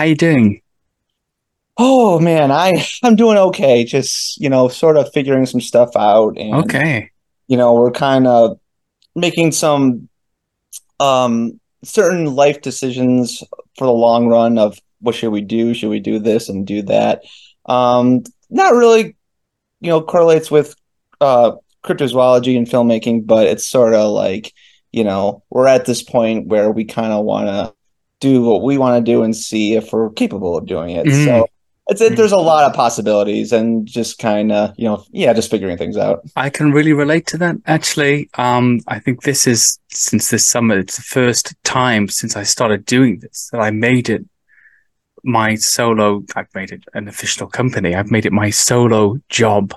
How you doing? Oh man, I I'm doing okay. Just, you know, sort of figuring some stuff out and Okay. you know, we're kind of making some um certain life decisions for the long run of what should we do? Should we do this and do that? Um not really, you know, correlates with uh cryptozoology and filmmaking, but it's sort of like, you know, we're at this point where we kind of want to do what we want to do and see if we're capable of doing it. Mm. So it's it, there's a lot of possibilities and just kind of, you know, yeah, just figuring things out. I can really relate to that actually. Um, I think this is since this summer, it's the first time since I started doing this that I made it my solo. I've made it an official company. I've made it my solo job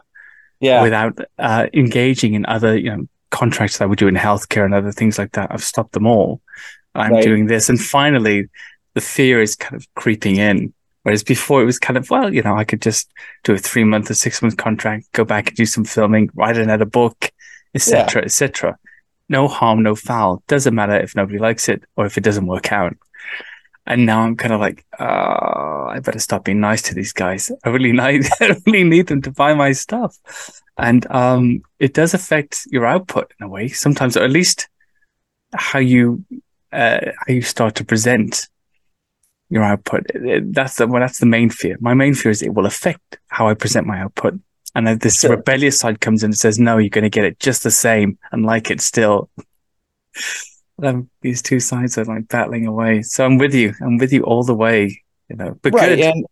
Yeah. without uh, engaging in other, you know, contracts that we do in healthcare and other things like that. I've stopped them all. I'm Right. doing this, and finally, the fear is kind of creeping in. Whereas before, it was kind of well, you know, I could just do a three month or six month contract, go back and do some filming, write another book, etc., etc. No harm, no foul. Doesn't matter if nobody likes it or if it doesn't work out. And now I'm kind of like, oh, I better stop being nice to these guys. I really need, I really need them to buy my stuff. And um, it does affect your output in a way, sometimes, or at least how you uh, how you start to present your output. That's the well, that's the main fear. My main fear is it will affect how I present my output. And then this Sure. rebellious side comes in and says, "No, you're going to get it just the same and like it still." Um, these two sides are like battling away. So I'm with you. I'm with you all the way. You know, but Right. good. And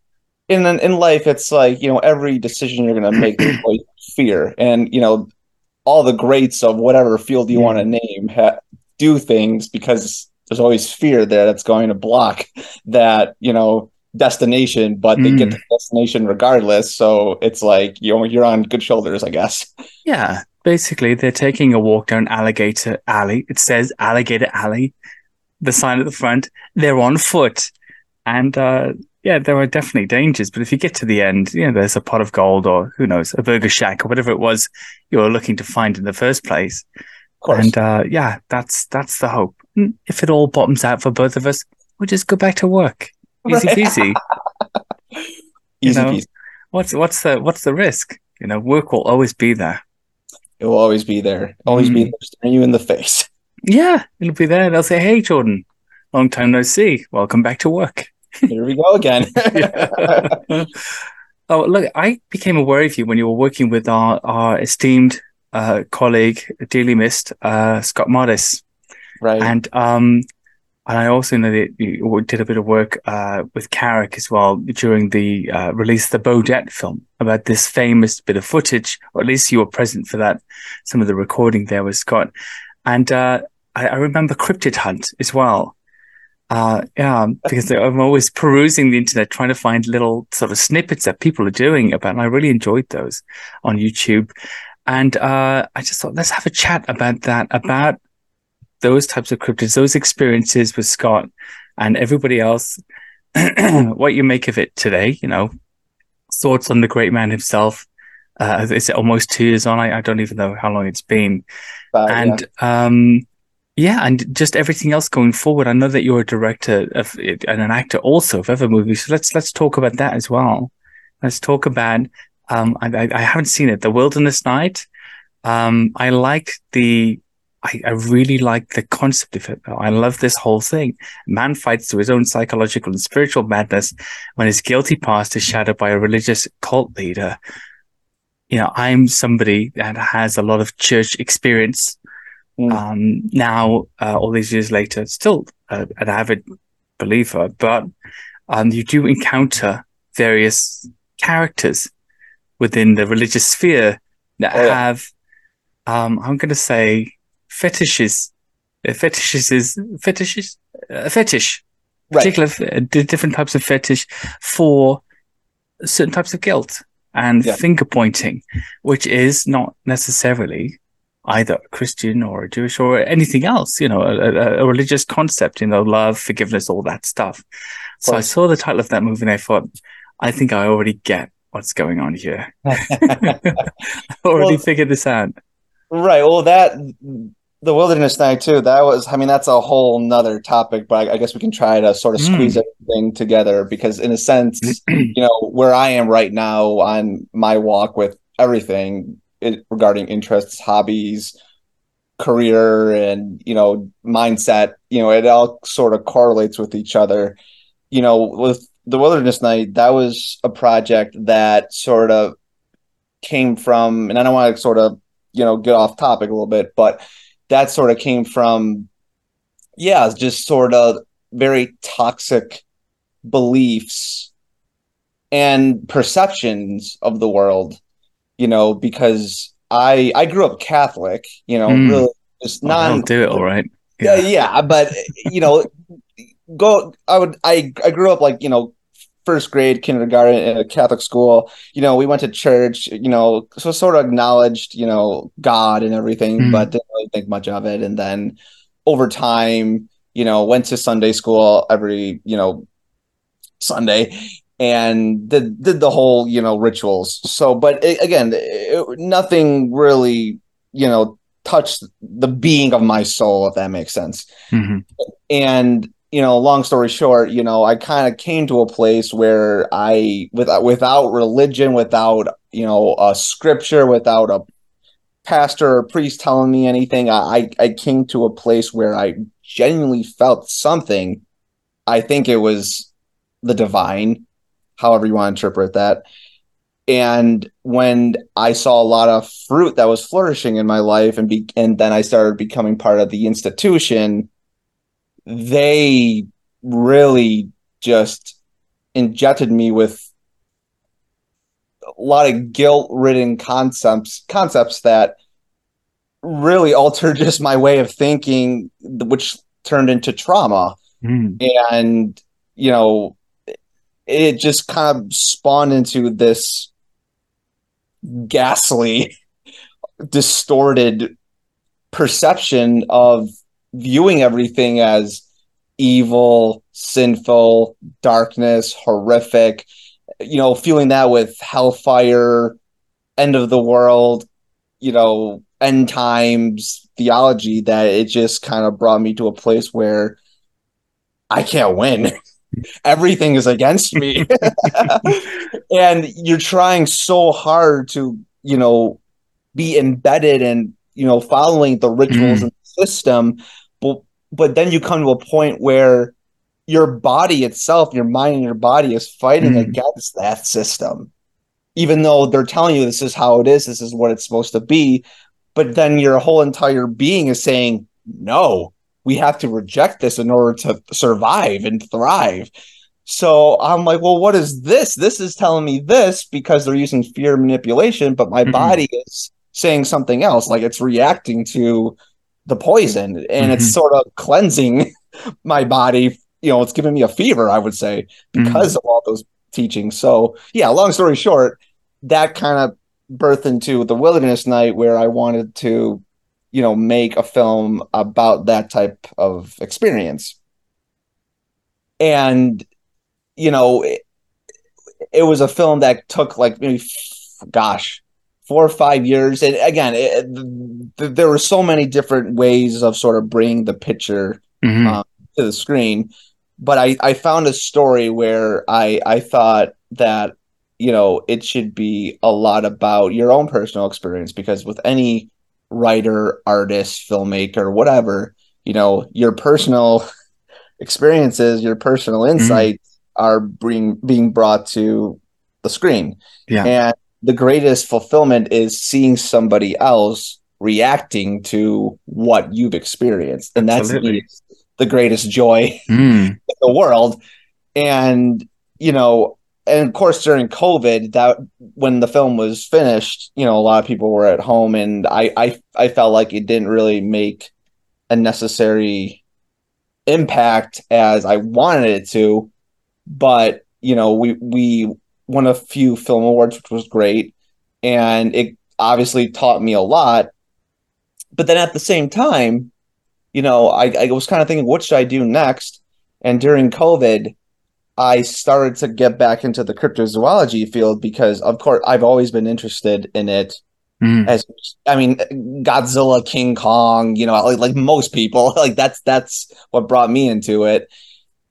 in in life, it's like, you know, every decision you're going to make there's always fear. And, you know, all the greats of whatever field you Mm. want to name ha do things because there's always fear there that's going to block that, you know, destination, but they get Mm. the destination regardless. So it's like, you know, you're on good shoulders, I guess. Yeah, basically, they're taking a walk down Alligator Alley. It says Alligator Alley, the sign at the front. They're on foot. And uh, yeah, there are definitely dangers. But if you get to the end, you know, there's a pot of gold or who knows, a burger shack or whatever it was you were looking to find in the first place. And uh, yeah, that's that's the hope. And If it all bottoms out for both of us, we'll just go back to work. Easy peasy. Easy know, peasy. What's what's the what's the risk? You know, work will always be there. It will always be there. Always be Mm. there staring you in the face. Yeah, it'll be there. They'll say, "Hey, Jordan, long time no see. Welcome back to work." Here we go again. oh, look, I became aware of you when you were working with our our esteemed uh, colleague, dearly missed, uh, Scott Mardis, Right. and um, and I also know that you did a bit of work uh, with Carrick as well during the uh, release of the Bodette film about this famous bit of footage, or at least you were present for that. Some of the recording there with Scott, and uh, I, I remember Cryptid Hunt as well. Uh, yeah, because I'm always perusing the internet trying to find little sort of snippets that people are doing about, and I really enjoyed those on YouTube. And uh, I just thought, let's have a chat about that, about those types of cryptids, those experiences with Scott and everybody else, what you make of it today, you know, thoughts on the great man himself. Uh, it's almost two years on. I, I don't even know how long it's been. But, yeah. and, um, yeah, and just everything else going forward. I know that you're a director of and an actor also of other movies. So let's, let's talk about that as well. Let's talk about, um, I, I, haven't seen it, The Wilderness Night. Um, I like the, I, I really like the concept of it. I love this whole thing. Man fights through his own psychological and spiritual madness when his guilty past is shadowed by a religious cult leader. You know, I'm somebody that has a lot of church experience. Mm. Um, now, uh, all these years later, still uh, an avid believer, but um, you do encounter various characters within the religious sphere that Oh, yeah. have, um, I'm going to say, fetishes. Uh, Fetishes is fetishes, a fetish, Right. particular uh, different types of fetish for certain types of guilt and Yeah. finger pointing, which is not necessarily either a Christian or a Jewish or anything else, you know, a, a, a religious concept, you know, love, forgiveness, all that stuff. So I saw the title of that movie and I thought, I think I already get what's going on here. I already Well- figured this out. Right. Well, that the wilderness night too that was i mean that's a whole nother topic but i, I guess we can try to sort of squeeze mm. everything together because in a sense you know where i am right now on my walk with everything it, regarding interests hobbies career and you know mindset you know it all sort of correlates with each other. You know with the wilderness night that was a project that sort of came from and i don't want to sort of you know get off topic a little bit but that sort of came from yeah just sort of very toxic beliefs and perceptions of the world you know because i i grew up catholic you know mm. really just non well, do it all right yeah. yeah yeah but you know go i would i i grew up like you know first grade kindergarten in a Catholic school. You know, we went to church. You know, so sort of acknowledged you know God and everything, mm. but didn't really think much of it. And then over time, you know, went to Sunday school every you know Sunday and did did the whole you know rituals. So, but it, again, it, nothing really you know touched the being of my soul, if that makes sense. Mm-hmm. And you know, long story short, you know, I kind of came to a place where I, without without religion, without you know, a scripture, without a pastor or priest telling me anything, I I came to a place where I genuinely felt something. I think it was the divine, however you want to interpret that. And when I saw a lot of fruit that was flourishing in my life, and be, and then I started becoming part of the institution they really just injected me with a lot of guilt-ridden concepts concepts that really altered just my way of thinking which turned into trauma mm. and you know it just kind of spawned into this ghastly distorted perception of viewing everything as evil, sinful, darkness, horrific, you know, feeling that with hellfire, end of the world, you know, end times theology that it just kind of brought me to a place where I can't win. Everything is against me. and you're trying so hard to, you know, be embedded and, you know, following the rituals mm. and the system but but then you come to a point where your body itself, your mind and your body is fighting mm. against that system. Even though they're telling you this is how it is, this is what it's supposed to be, but then your whole entire being is saying, no, we have to reject this in order to survive and thrive. So I'm like, well, what is this? This is telling me this because they're using fear manipulation, but my mm-hmm. body is saying something else. Like it's reacting to the poison and mm-hmm. it's sort of cleansing my body you know it's giving me a fever i would say because mm-hmm. of all those teachings so yeah long story short that kind of birthed into the wilderness night where i wanted to you know make a film about that type of experience and you know it, it was a film that took like maybe gosh four or five years. And again, it, there were so many different ways of sort of bringing the picture mm-hmm. um, to the screen. But I, I found a story where I, I thought that, you know, it should be a lot about your own personal experience because with any writer, artist, filmmaker, whatever, you know, your personal experiences, your personal mm-hmm. insights mm-hmm. are being being brought to the screen. Yeah. And the greatest fulfillment is seeing somebody else reacting to what you've experienced and that's the, the, greatest joy mm. in the world and you know and of course during covid that when the film was finished you know a lot of people were at home and i i, I felt like it didn't really make a necessary impact as i wanted it to but you know we we won a few film awards, which was great. And it obviously taught me a lot. But then at the same time, you know, I, I was kind of thinking, what should I do next? And during COVID, I started to get back into the cryptozoology field because, of course, I've always been interested in it. mm. as I mean Godzilla, King Kong, you know, like, like most people, like that's that's what brought me into it.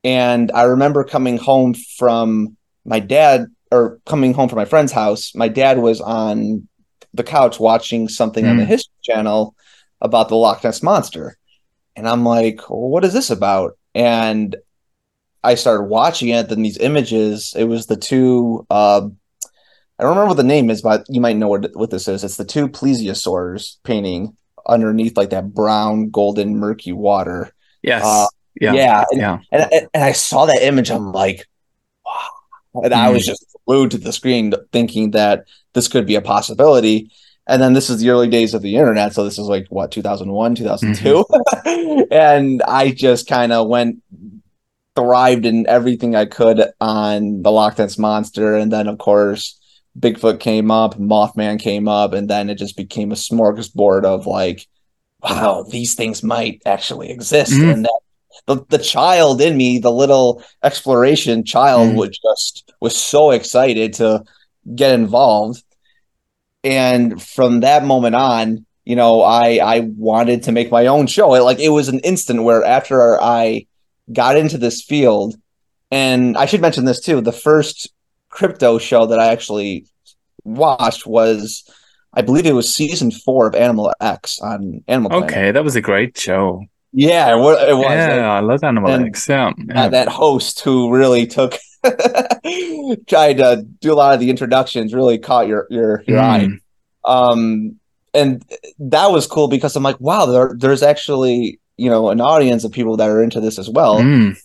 And I remember coming home from my dad or coming home from my friend's house. My dad was on the couch watching something mm. on the mm. History Channel about the Loch Ness monster. And I'm like, well, what is this about? And I started watching it. Then these images, it was the two. Uh, I don't remember what the name is, but you might know what, what this is. It's the two plesiosaurs painting underneath like that brown, golden, murky water. Yes. Uh, yeah. Yeah. And, yeah. And, and, and, I saw that image. I'm like, wow. And mm. I was mm. just glued to the screen thinking that this could be a possibility. And then this is the early days of the internet. So this is like what, 2001, 2002. Mm-hmm. and I just kind of went thrived in everything I could on the Loch Ness Monster, and then of course Bigfoot came up, Mothman came up, and then it just became a smorgasbord of like, wow, these things might actually exist, mm. and that the, the child in me, the little exploration child, mm. was just was so excited to get involved, and from that moment on, you know, I I wanted to make my own show. It, Like it was an instant where after I got into this field. And I should mention this too. The first crypto show that I actually watched was, I believe it was season four of Animal X on Animal Planet. Okay, that was a great show. Yeah, it was. Yeah, I love Animal and X. Yeah, yeah. that host who really took tried to do a lot of the introductions really caught your your your mm. eye. Um, and that was cool because I'm like, wow, there, there's actually you know an audience of people that are into this as well. Mm.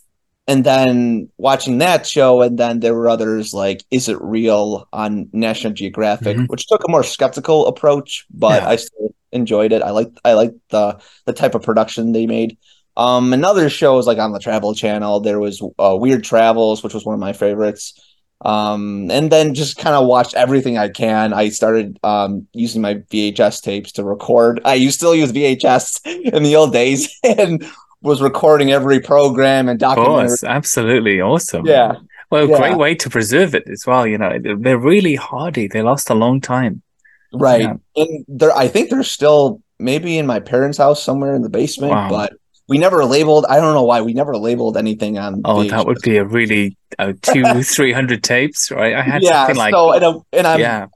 And then watching that show, and then there were others like "Is It Real" on National Geographic, mm-hmm. which took a more skeptical approach, but yeah. I still enjoyed it. I like I liked the the type of production they made. Um, another shows like on the Travel Channel, there was uh, Weird Travels, which was one of my favorites um, and then just kind of watched everything I can. I started um, using my VHS tapes to record. I used still use VHS in the old days and was recording every program and documenting. absolutely awesome. Yeah. Well, yeah. great way to preserve it as well. You know, they're really hardy. They last a long time. Right. Yeah. And they're, I think they're still maybe in my parents' house somewhere in the basement, wow. but we never labeled. I don't know why we never labeled anything on. Oh, that would be a really two, three hundred tapes, right? I had yeah, something like so, and, and i yeah,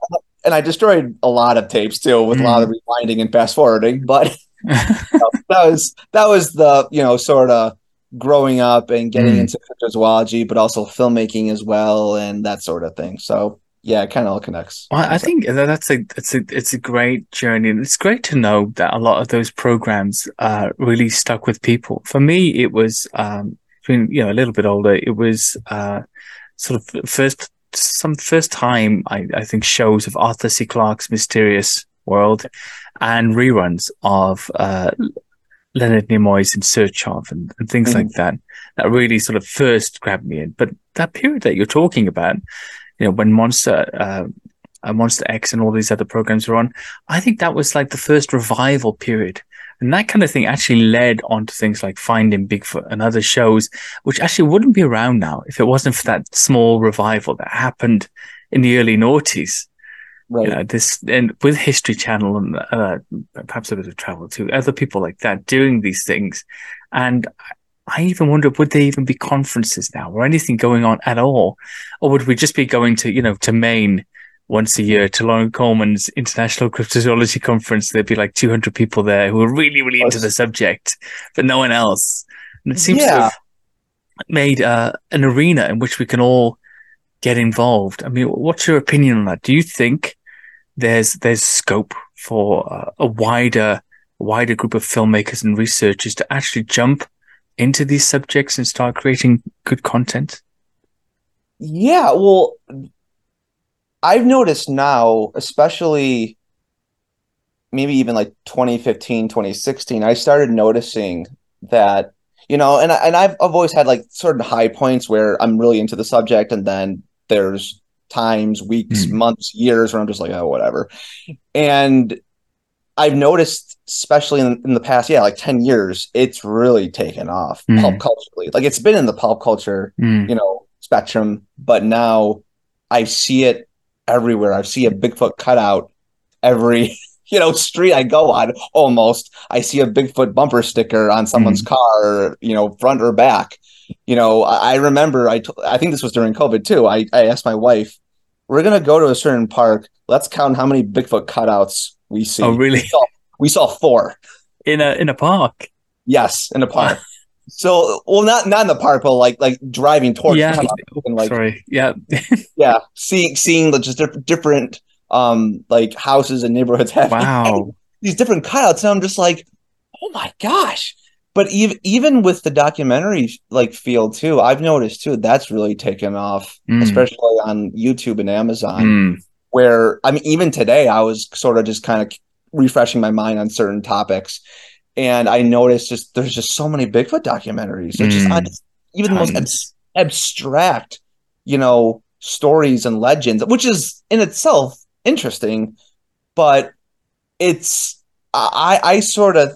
and I destroyed a lot of tapes too with mm. a lot of mm. rewinding and fast forwarding. But that was that was the you know sort of growing up and getting mm. into cryptozoology, but also filmmaking as well and that sort of thing. So yeah, it kind of all connects. Well, I think that's a it's a it's a great journey, and it's great to know that a lot of those programs uh, really stuck with people. For me, it was um, being you know a little bit older. It was uh, sort of first some first time I, I think shows of Arthur C. Clarke's Mysterious World and reruns of uh, Leonard Nimoy's In Search of and, and things mm. like that. That really sort of first grabbed me in. But that period that you're talking about you know, when Monster, uh, uh, Monster X and all these other programs were on, I think that was like the first revival period. And that kind of thing actually led on to things like Finding Bigfoot and other shows, which actually wouldn't be around now if it wasn't for that small revival that happened in the early noughties. Right. You know, this and with History Channel and uh, perhaps a bit of travel too, other people like that doing these things. And I even wonder, would there even be conferences now or anything going on at all? Or would we just be going to, you know, to Maine once a year to Loren Coleman's International Cryptozoology Conference? There'd be like 200 people there who are really, really into the subject, but no one else. And it seems yeah. to have made uh, an arena in which we can all get involved. I mean, what's your opinion on that? Do you think there's, there's scope for uh, a wider, wider group of filmmakers and researchers to actually jump into these subjects and start creating good content? Yeah, well, I've noticed now, especially maybe even like 2015, 2016, I started noticing that, you know, and, and I've, I've always had like certain high points where I'm really into the subject, and then there's times, weeks, mm. months, years where I'm just like, oh, whatever. And I've noticed, especially in, in, the past, yeah, like 10 years, it's really taken off mm. pulp culturally. Like it's been in the pop culture, mm. you know, spectrum, but now I see it everywhere. I see a Bigfoot cutout every you know street I go on. Almost, I see a Bigfoot bumper sticker on someone's Mm. car, you know, front or back. You know, I, remember I remember I t- I think this was during COVID too. I I asked my wife, "We're gonna go to a certain park. Let's count how many Bigfoot cutouts we see." Oh, really? We saw, we saw four. In a in a park. Yes, in a park. so, well, not not in the park, but like like driving towards. yeah. and, like Sorry. Yeah. yeah, seeing seeing the just diff- different um like houses and neighborhoods having Wow. these different cutouts, and I'm just like, oh my gosh. But even even with the documentary like feel too, I've noticed too that's really taken off, Mm. especially on YouTube and Amazon. Mm. Where I mean, even today, I was sort of just kind of refreshing my mind on certain topics, and I noticed just there's just so many Bigfoot documentaries. Just Mm. on even the most Tons. abstract, you know, stories and legends, which is in itself interesting, but it's I I sort of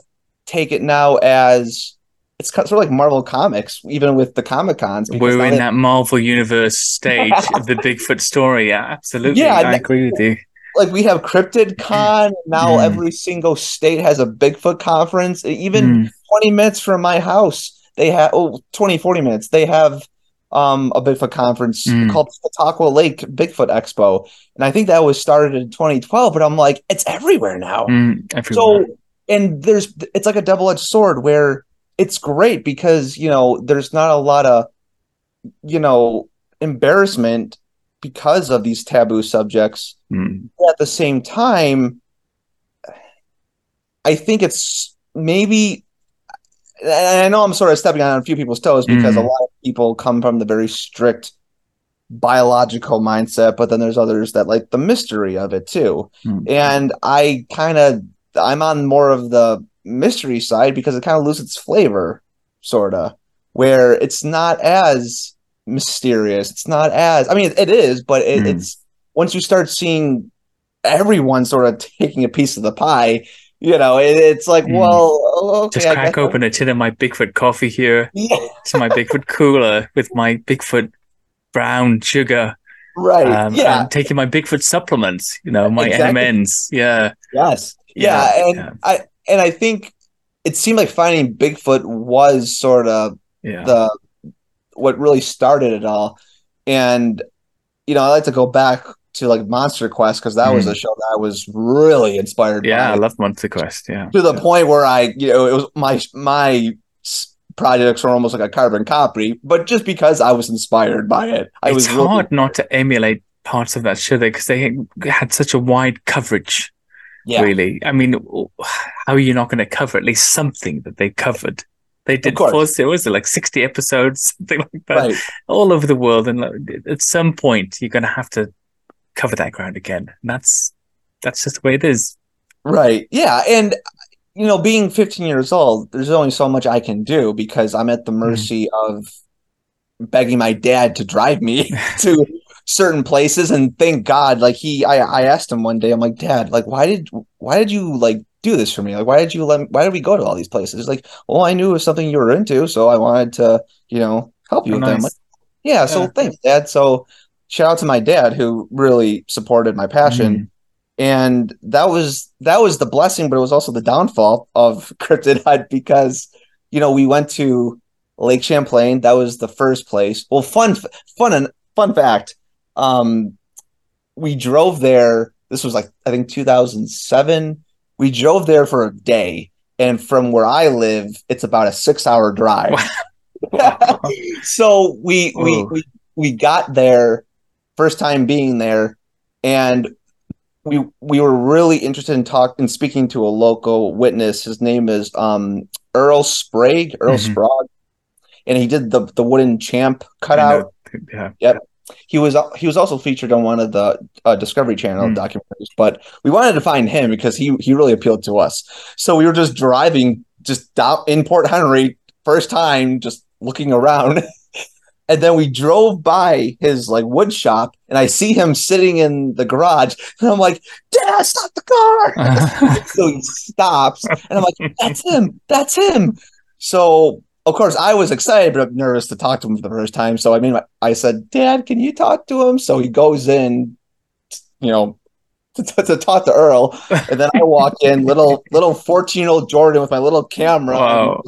take it now as it's sort of like Marvel Comics, even with the Comic Cons. We're in they- that Marvel Universe stage of the Bigfoot story. Yeah, absolutely. Yeah, I agree with you. like we have Cryptid Con. Now Mm. every single state has a Bigfoot conference. Even Mm. 20 minutes from my house, they have oh 20, 40 minutes. They have um a Bigfoot conference Mm. called Chautauqua Lake Bigfoot Expo. And I think that was started in 2012, but I'm like, it's everywhere now. Mm. Everywhere. So and there's it's like a double-edged sword where it's great because you know there's not a lot of you know embarrassment because of these taboo subjects Mm. at the same time, I think it's maybe, and I know I'm sort of stepping on a few people's toes because Mhm. a lot of people come from the very strict biological mindset, but then there's others that like the mystery of it too. Mm. And I kind of, I'm on more of the mystery side because it kind of loses its flavor, sort of, where it's not as mysterious. It's not as, I mean, it is, but it, Mm. it's once you start seeing everyone sort of taking a piece of the pie, you know, it, it's like, Mm. well, okay, Just crack open a tin of my Bigfoot coffee here. Yeah, It's my Bigfoot cooler with my Bigfoot brown sugar. right. Um, yeah. and taking my Bigfoot supplements, you know, my Exactly. NMNs. Yeah. Yes. Yeah, Yeah, and yeah. I and I think it seemed like finding Bigfoot was sort of Yeah. the what really started it all. And you know, I like to go back to like Monster Quest because that was Mm. a show that I was really inspired by. yeah. I love Monster Quest. Yeah. to the point where I, you know, it was my my s- projects were almost like a carbon copy, but just because I was inspired by it, I it's was really- hard not to emulate parts of that show because they had such a wide coverage. Yeah, Really, I mean, how are you not going to cover at least something that they covered? They did four, series, like sixty episodes, something like that, right. all over the world, and at some point you're going to have to cover that ground again. And that's that's just the way it is. Right. Yeah. And, you know, being 15 years old, there's only so much I can do because I'm at the mm. mercy of begging my dad to drive me to certain places. And thank God, like he, I, I asked him one day, I'm like, Dad, like, why did, why did you like do this for me? Like, why did you let, me, why did we go to all these places? He's like, well, I knew it was something you were into, so I wanted to, you know, help you Oh, with that. I'm like, yeah. So thanks, Dad. So shout out to my dad who really supported my passion Mm. and that was that was the blessing but it was also the downfall of cryptid hunt because you know we went to lake champlain that was the first place well fun fun and fun fact um we drove there this was like i think 2007 we drove there for a day and from where i live it's about a six hour drive so we we, we we got there first time being there and we we were really interested in talking in speaking to a local witness. His name is um earl sprague earl Mhm. sprague. And he did the the wooden champ cutout. Yeah. He was he was also featured on one of the uh, Discovery Channel Hmm. documentaries, but we wanted to find him because he he really appealed to us. So we were just driving just down in Port Henry first time, just looking around, and then we drove by his like wood shop, and I see him sitting in the garage, and I'm like, "Dad, stop the car!" so he stops, and I'm like, "That's him! That's him!" So of course I was excited but nervous to talk to him for the first time. So I mean, I said, "Dad, can you talk to him?" So he goes in, you know, to, to talk to Earl, and then I walk in, little little fourteen year old Jordan with my little camera, Wow.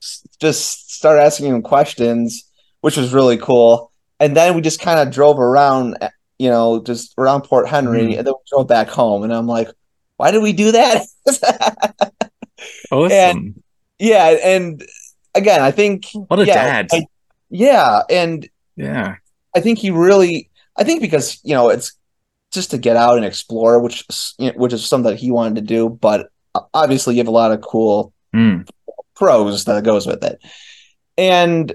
just, just start asking him questions, which was really cool. And then we just kind of drove around, you know, just around Port Henry, Mhm. and then we drove back home. And I'm like, why did we do that? Awesome. yeah, and again, I think what a yeah, dad. I- yeah, and yeah. I think he really, I think because you know it's just to get out and explore, which which is something that he wanted to do. But obviously, you have a lot of cool Mm. pros that goes with it. And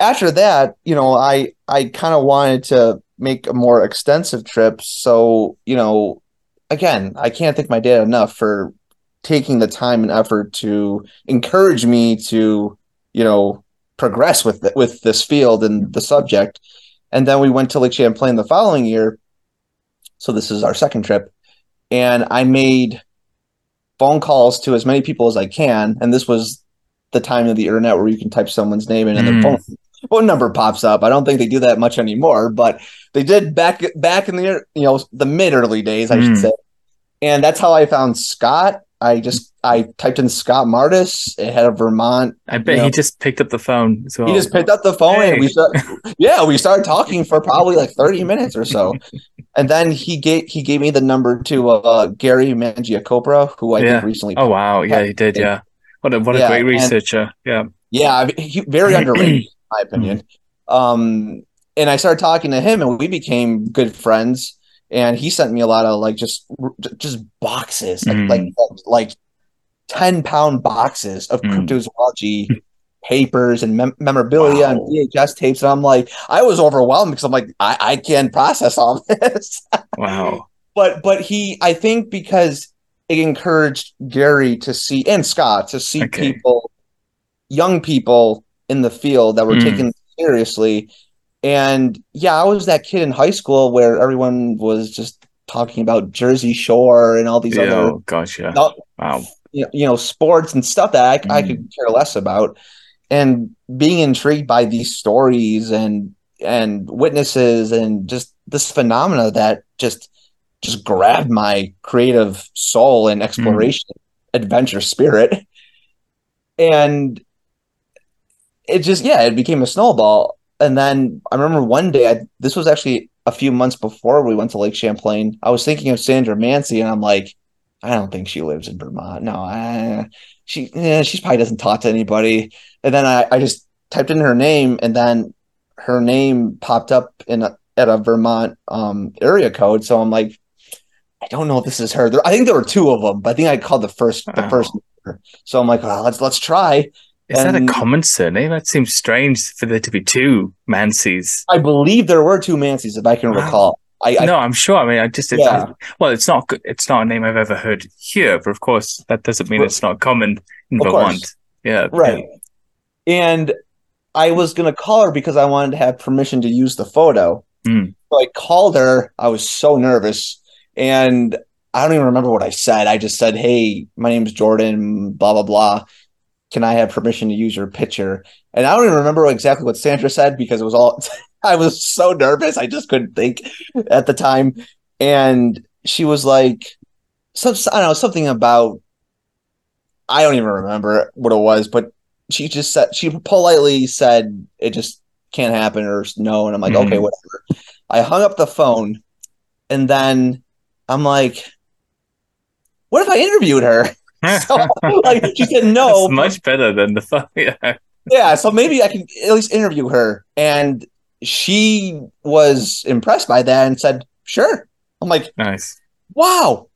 after that, you know, I I kind of wanted to make a more extensive trip. So you know, again, I can't thank my dad enough for taking the time and effort to encourage me to, you know, progress with th- with this field and the subject. And then we went to Lake Champlain the following year. So this is our second trip, and I made phone calls to as many people as I can. And this was the time of the internet where you can type someone's name in and their Mm. phone phone number pops up. I don't think they do that much anymore, but they did back back in the you know the mid early days, I should Mm. say. And that's how I found Scott. I just I typed in Scott Mardis. It had a Vermont. I bet Yeah. he just picked up the phone well. He just picked up the phone and we Hey. start, yeah we started talking for probably like thirty minutes or so, and then he gave he gave me the number to uh, Gary Mangiacopra, who I Yeah. think recently Oh wow, yeah, he did, yeah. What a what a Yeah, great and- researcher. Yeah. Yeah, he, very underrated, in my opinion. Um, and I started talking to him, and we became good friends. And he sent me a lot of like just just boxes, like Mm. like like ten pound boxes of Mm. cryptozoology papers and mem- memorabilia and VHS tapes. And I'm like, I was overwhelmed because I'm like, I, I can't process all this. Wow. but but he, I think because it encouraged Gary to see and Scott to see Okay. people, young people in the field that were Mm. taken seriously. And yeah, I was that kid in high school where everyone was just talking about Jersey Shore and all these Yeah, other gosh, yeah. no, Wow. you know, you know sports and stuff that I, I Mm. could care less about and being intrigued by these stories and and witnesses and just this phenomena that just just grabbed my creative soul and exploration adventure spirit and it just yeah it became a snowball and then i remember one day I, this was actually a few months before we went to lake champlain i was thinking of sandra mansi and i'm like i don't think she lives in vermont. No I, she yeah, she probably doesn't talk to anybody. And then I, I just typed in her name and then her name popped up in a, at a vermont um, area code. So i'm like i don't know if this is her. There, i think there were two of them but i think i called the first the Wow. first. So i'm like well, let's let's try Is that a common surname? That seems strange for there to be two Mansi's. i believe there were two mansi's if i can Wow. recall i, I no, I'm sure. I mean, I just, it's, Yeah. well, it's not. It's not a name I've ever heard here, but of course, that doesn't mean it's not common in Of course. Vermont. Yeah. right and i was going to call her because i wanted to have permission to use the photo Mm. so i called her i was so nervous and i don't even remember what i said i just said hey my name's jordan blah blah blah can i have permission to use your picture? And i don't even remember exactly what sandra said because it was all i was so nervous. I just couldn't think at the time. And she was like some i don't know something about i don't even remember what it was but she just said she politely said it just can't happen or no and i'm like Mhm. okay whatever. I hung up the phone and then i'm like what if i interviewed her so, like she said no That's much better than the phone. Yeah. yeah so maybe i can at least interview her and she was impressed by that and said sure i'm like Nice. wow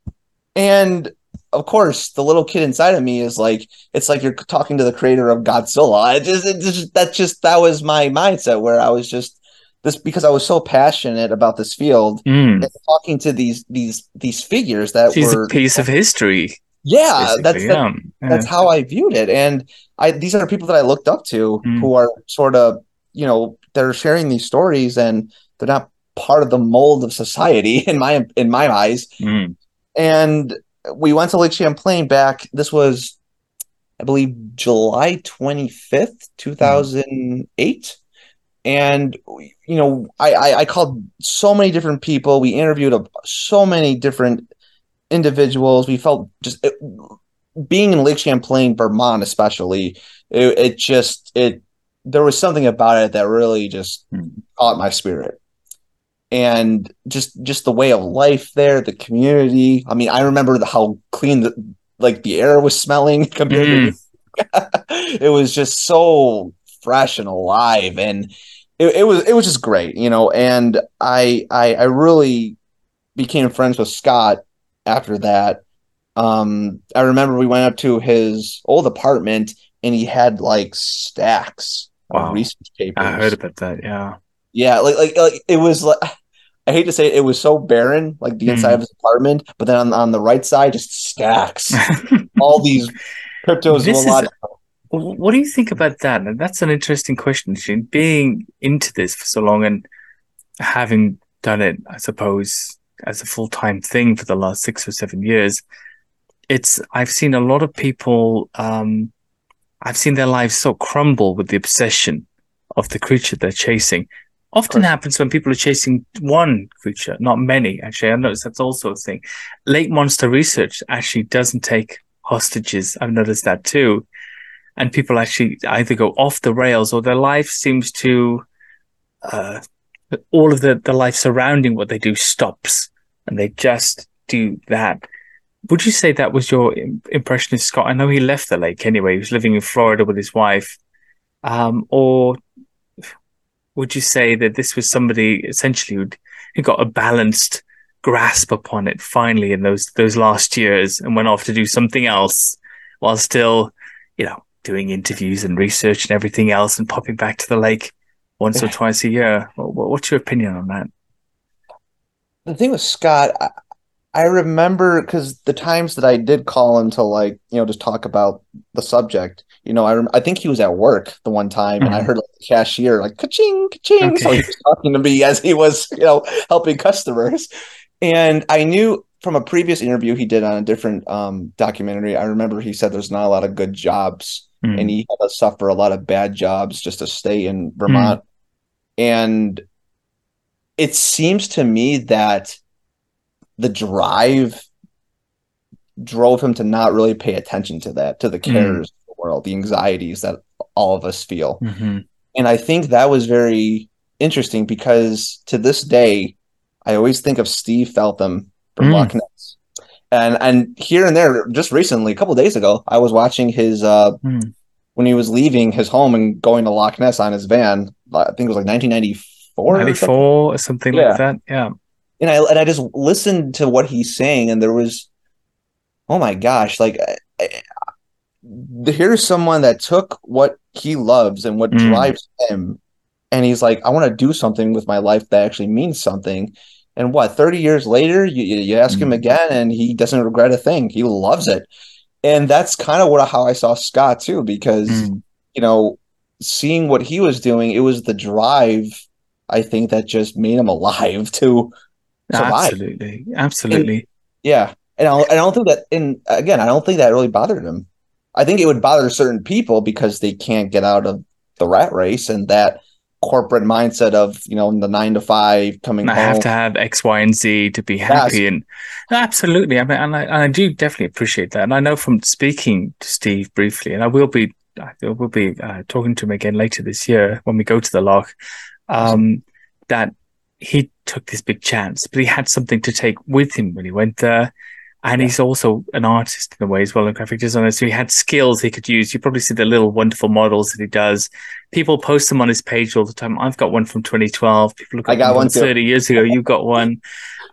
and of course the little kid inside of me is like it's like you're talking to the creator of godzilla it just, it just that's just that was my mindset where i was just this because i was so passionate about this field Mm. talking to these these these figures that She's were a piece of history. Yeah that's basically, the, yeah. Yeah. that's how I viewed it. And I these are people that I looked up to Mm. who are sort of, you know, they're sharing these stories and they're not part of the mold of society in my in my eyes. Mm. And we went to Lake Champlain back. This was, I believe, July twenty fifth, two thousand eight. And you know, I, I I called so many different people. We interviewed a, so many different individuals. We felt just it, being in Lake Champlain, Vermont, especially. It, it, just it there was something about it that really just hmm. caught my spirit, and just just the way of life there, the community. I mean, I remember the, how clean the like the air was smelling compared mm. to. it was just so fresh and alive, and it, it was it was just great, you know. And I I, I really became friends with Scott after that. Um, I remember we went up to his old apartment and he had like stacks wow. of research papers. I heard about that. Yeah. Yeah. Like, like, like it was like, I hate to say it, it was so barren, like the inside mm. of his apartment, but then on, on the right side, just stacks. All these cryptos. This is, what do you think about that? that's an interesting question, Shane. Being into this for so long and having done it, I suppose, as a full time thing for the last six or seven years, it's I've seen a lot of people. Um, I've seen their lives so crumble with the obsession of the creature they're chasing. Often happens when people are chasing one creature, not many. Actually, I noticed that's also a thing. Lake monster research actually doesn't take hostages. I've noticed that too. And people actually either go off the rails or their life seems to, uh, all of the, the life surrounding what they do stops and they just do that. Would you say that was your impression of Scott? I know he left the lake anyway. He was living in Florida with his wife. Um, or would you say that this was somebody essentially who who got a balanced grasp upon it finally in those those last years and went off to do something else while still, you know, doing interviews and research and everything else and popping back to the lake once or twice a year. What's your opinion on that? The thing with Scott, I, I remember because the times that I did call him to like you know just talk about the subject, you know, I rem- I think he was at work the one time, mm-hmm. and I mm-hmm. heard like, the cashier like ka-ching, ka-ching. Okay. So he was talking to me as he was you know helping customers, and I knew from a previous interview he did on a different um, documentary, I remember he said there's not a lot of good jobs mm. and he had to suffer a lot of bad jobs just to stay in Vermont. Mm. And it seems to me that the drive drove him to not really pay attention to that, to the hmm. cares mm. of the world, the anxieties that all of us feel. Mm-hmm. And I think that was very interesting because to this day, I always think of Steve Feltham from mm. Loch Ness. And and here and there, just recently, a couple days ago, I was watching his uh, mm. when he was leaving his home and going to Loch Ness on his van. I think it was like 1994, 94 or something, or something yeah. like that. Yeah. And I and I just listened to what he's saying, and there was, oh my gosh, like I, I, here's someone that took what he loves and what mm. drives him, and he's like, I want to do something with my life that actually means something and what 30 years later you, you ask him mm. again and he doesn't regret a thing he loves it and that's kind of what how i saw scott too because mm. you know seeing what he was doing it was the drive i think that just made him alive to survive. absolutely absolutely and, yeah and I, I don't think that and again i don't think that really bothered him i think it would bother certain people because they can't get out of the rat race and that corporate mindset of you know the nine to five coming. I home. have to have X, Y, and Z to be happy, yes. and absolutely. I mean, and I, and I do definitely appreciate that. And I know from speaking to Steve briefly, and I will be I will be uh, talking to him again later this year when we go to the loch. Um, that he took this big chance, but he had something to take with him when he went there. And he's also an artist in a way as well, a graphic designer. So he had skills he could use. You probably see the little wonderful models that he does. People post them on his page all the time. I've got one from 2012. People look I got one 30 years ago. You've got one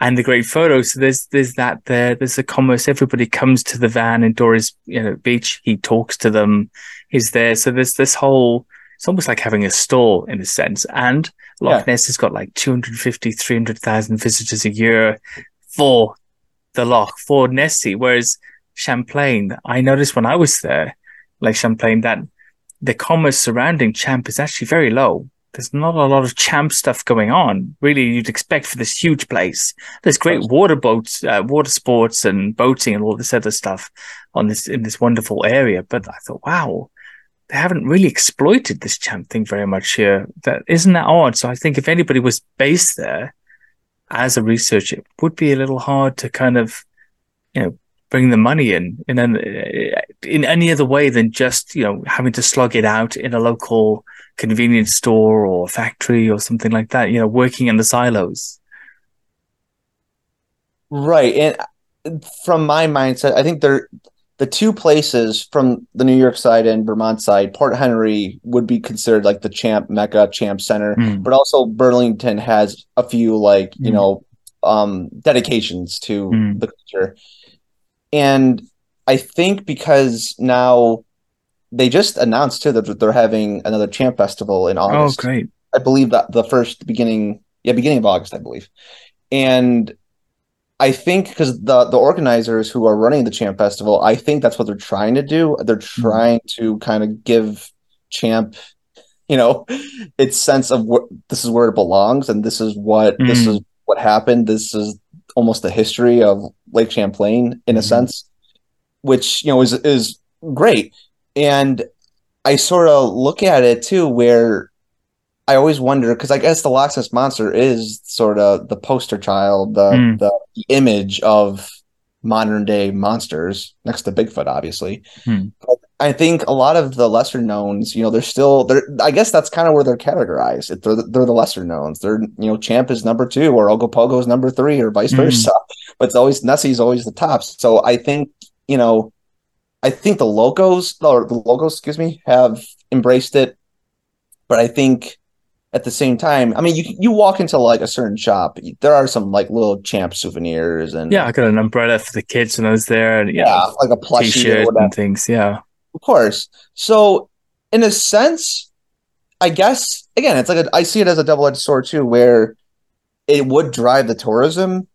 and the great photos. So there's, there's that there. There's a commerce. Everybody comes to the van in Dores, you know, beach. He talks to them. He's there. So there's this whole, it's almost like having a store in a sense. And Loch yeah. Ness has got like 250, 300,000 visitors a year for the loch for Nessie. Whereas Champlain, I noticed when I was there, like Champlain, that the commerce surrounding Champ is actually very low. There's not a lot of Champ stuff going on. Really, you'd expect for this huge place. There's great water boats, uh, water sports, and boating, and all this other stuff on this in this wonderful area. But I thought, wow, they haven't really exploited this Champ thing very much here. That isn't that odd. So I think if anybody was based there, as a researcher, it would be a little hard to kind of you know, bring the money in in an, in any other way than just you know having to slog it out in a local convenience store or factory or something like that. You know, working in the silos. Right, and from my mindset, I think they're the two places from the New York side and Vermont side, Port Henry would be considered like the champ mecca, champ center, mm. but also Burlington has a few like mm. you hmm. know um, dedications to mm. the culture, and I think because now they just announced too that they're having another champ festival in oh, August. Oh, great! I believe that the first beginning, yeah, beginning of August, I believe, and I think because the the organizers who are running the Champ Festival, I think that's what they're trying to do. They're hmm. trying to kind of give Champ, you know, its sense of what this is where it belongs, and this is what mm. this is what happened. This is almost the history of Lake Champlain in mm. a hmm. sense, which you know is is great. And I sort of look at it too, where I always wonder because I guess the Loch Ness monster is sort of the poster child, the, mm. the, image of modern day monsters next to Bigfoot, obviously. Mm. I think a lot of the lesser knowns, you know, they're still they're. I guess that's kind of where they're categorized. They're the, they're the lesser knowns. They're you know, Champ is number two, or Ogopogo is number three, or vice mm. versa. But it's always Nessie's always the top. So I think you know, I think the locos or the locals, excuse me, have embraced it. But I think at the same time, I mean, you you walk into like a certain shop, there are some like little champ souvenirs and yeah, I got an umbrella for the kids when I was there, and yeah, know, like a plushie t-shirt and things, yeah, of course. So, in a sense, I guess again, it's like a, I see it as a double edged sword too, where it would drive the tourism,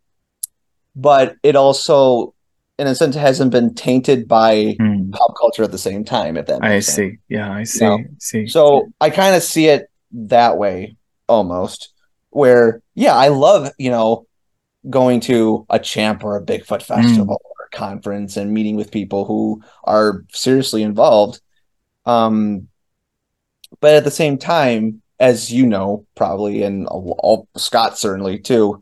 but it also, in a sense, hasn't been tainted by hmm. pop culture at the same time. At that, I see, yeah, I see, you know? see. So I kind of see it that way almost where yeah i love you know going to a champ or a bigfoot festival mm. or a conference and meeting with people who are seriously involved. Um but at the same time as you know probably and all, scott certainly too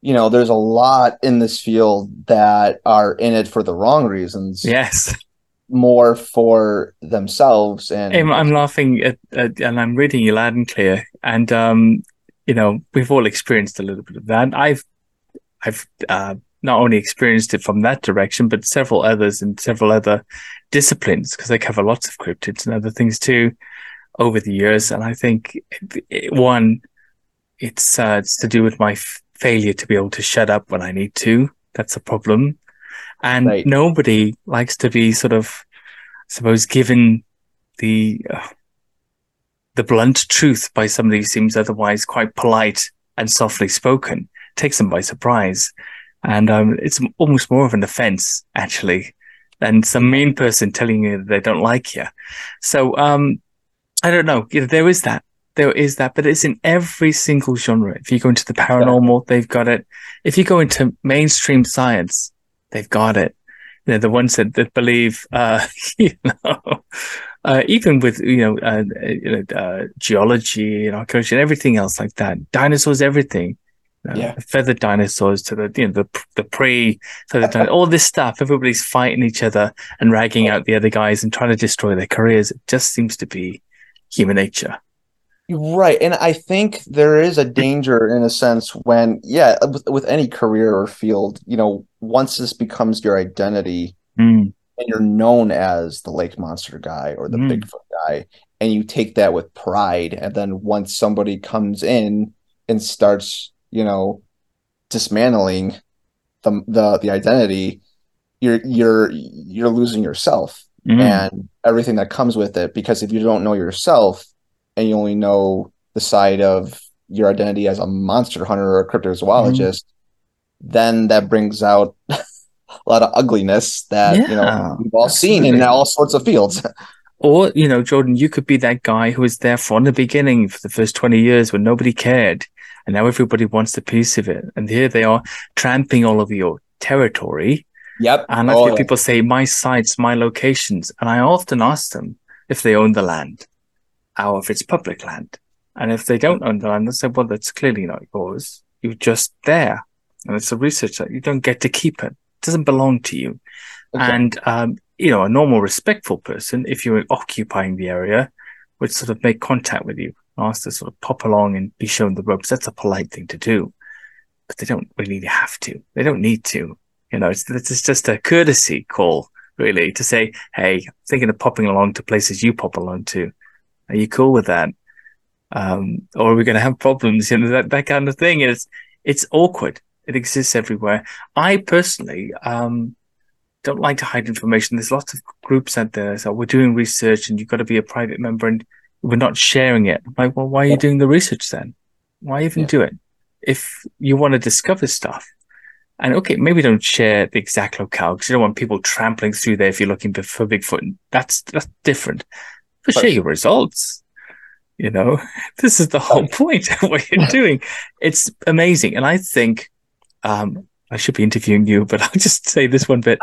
you know there's a lot in this field that are in it for the wrong reasons. Yes more for themselves and I'm, I'm laughing at, at, and I'm reading you loud and clear. And um you know we've all experienced a little bit of that. I've I've uh, not only experienced it from that direction but several others and several other disciplines because I cover lots of cryptids and other things too over the years. And I think it, one it's uh, it's to do with my f- failure to be able to shut up when I need to. That's a problem and right. nobody likes to be sort of, I suppose, given the uh, the blunt truth by somebody who seems otherwise quite polite and softly spoken. It takes them by surprise, and um, it's almost more of an offence actually than some mean person telling you they don't like you. So um, I don't know. You know, there is that. There is that, but it's in every single genre. If you go into the paranormal, they've got it. If you go into mainstream science, they've got it. You know, the ones that, that believe, uh, you know, uh, even with, you know, uh, you know uh, geology and archaeology and everything else like that, dinosaurs, everything. yeah. feathered dinosaurs to the you know the the pre feathered all this stuff. Everybody's fighting each other and ragging out the other guys and trying to destroy their careers. It just seems to be human nature. Right. And I think there is a danger in a sense when, yeah, with, with any career or field, you know, once this becomes your identity mm. and you're known as the lake monster guy or the mm. Bigfoot guy, and you take that with pride, and then once somebody comes in and starts, you know, dismantling the the, the identity, you're you're you're losing yourself mm. and everything that comes with it. Because if you don't know yourself, and you only know the side of your identity as a monster hunter or a cryptozoologist, mm-hmm. then that brings out a lot of ugliness that yeah, you know we've all absolutely. seen in all sorts of fields. Or, you know, Jordan, you could be that guy who was there from the beginning for the first 20 years when nobody cared. And now everybody wants a piece of it. And here they are tramping all over your territory. Yep. And I oh, hear people say, my sites, my locations. And I often ask them if they own the land out of its public land. And if they don't own the land, they say, well, that's clearly not yours. You're just there. And it's a research that you don't get to keep it. It doesn't belong to you. Okay. And um, you know, a normal respectful person, if you're occupying the area, would sort of make contact with you, ask to sort of pop along and be shown the ropes. That's a polite thing to do, but they don't really have to. They don't need to. You know, it's, it's just a courtesy call, really, to say, Hey, I'm thinking of popping along to places you pop along to. Are you cool with that? Um, or are we going to have problems? You know, that, that kind of thing. It's, it's awkward. It exists everywhere. I personally, um, don't like to hide information. There's lots of groups out there. So we're doing research and you've got to be a private member and we're not sharing it. I'm like, well, why are you doing the research then? Why even yeah. do it? If you want to discover stuff, and okay, maybe don't share the exact locale because you don't want people trampling through there if you're looking for Bigfoot. That's that's different. But, but share your results. You know, this is the whole point of what you're doing. It's amazing, and I think um, I should be interviewing you, but I'll just say this one bit.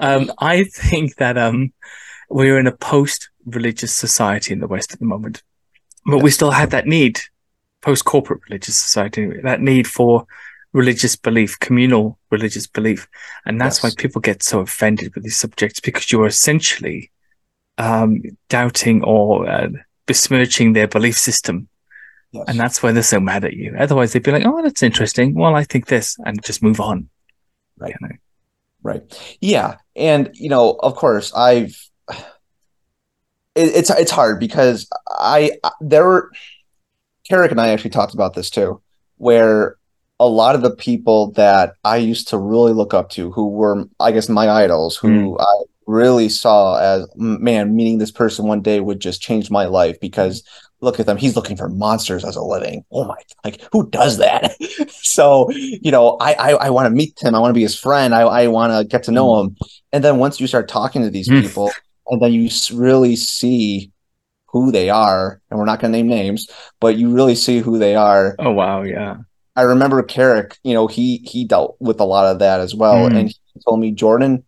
um, I think that um, we're in a post-religious society in the West at the moment, but we still have that need, post-corporate religious society, that need for religious belief, communal religious belief, and that's yes. why people get so offended with these subjects because you're essentially um, doubting or uh, besmirching their belief system Yes. And that's why they're so mad at you. Otherwise, they'd be like, "Oh, that's interesting. Well, I think this," and just move on. Right. You know? Right. Yeah, and you know, of course, I've. It, it's it's hard because I there were, Carrick and I actually talked about this too, where a lot of the people that I used to really look up to, who were, I guess, my idols, who mm. I really saw as man meeting this person one day would just change my life because look at them. He's looking for monsters as a living. Oh my, like who does that? so, you know, I, I, I want to meet him. I want to be his friend. I, I want to get to know mm. him. And then once you start talking to these mm. people and then you really see who they are, and we're not going to name names, but you really see who they are. Oh, wow. Yeah. I remember Carrick, you know, he, he dealt with a lot of that as well. Mm. And he told me, Jordan,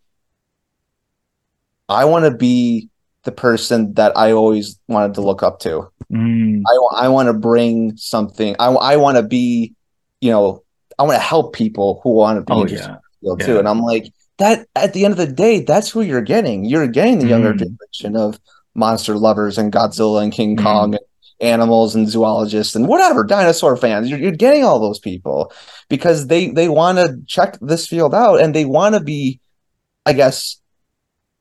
I want to be the person that I always wanted to look up to. Mm. I, I want to bring something. I, I want to be, you know, I want to help people who want to be oh, interested yeah. yeah. too. And I'm like, that at the end of the day, that's who you're getting. You're getting the younger mm. generation of monster lovers and Godzilla and King mm. Kong and animals and zoologists and whatever dinosaur fans. You're, you're getting all those people because they they want to check this field out and they want to be, I guess,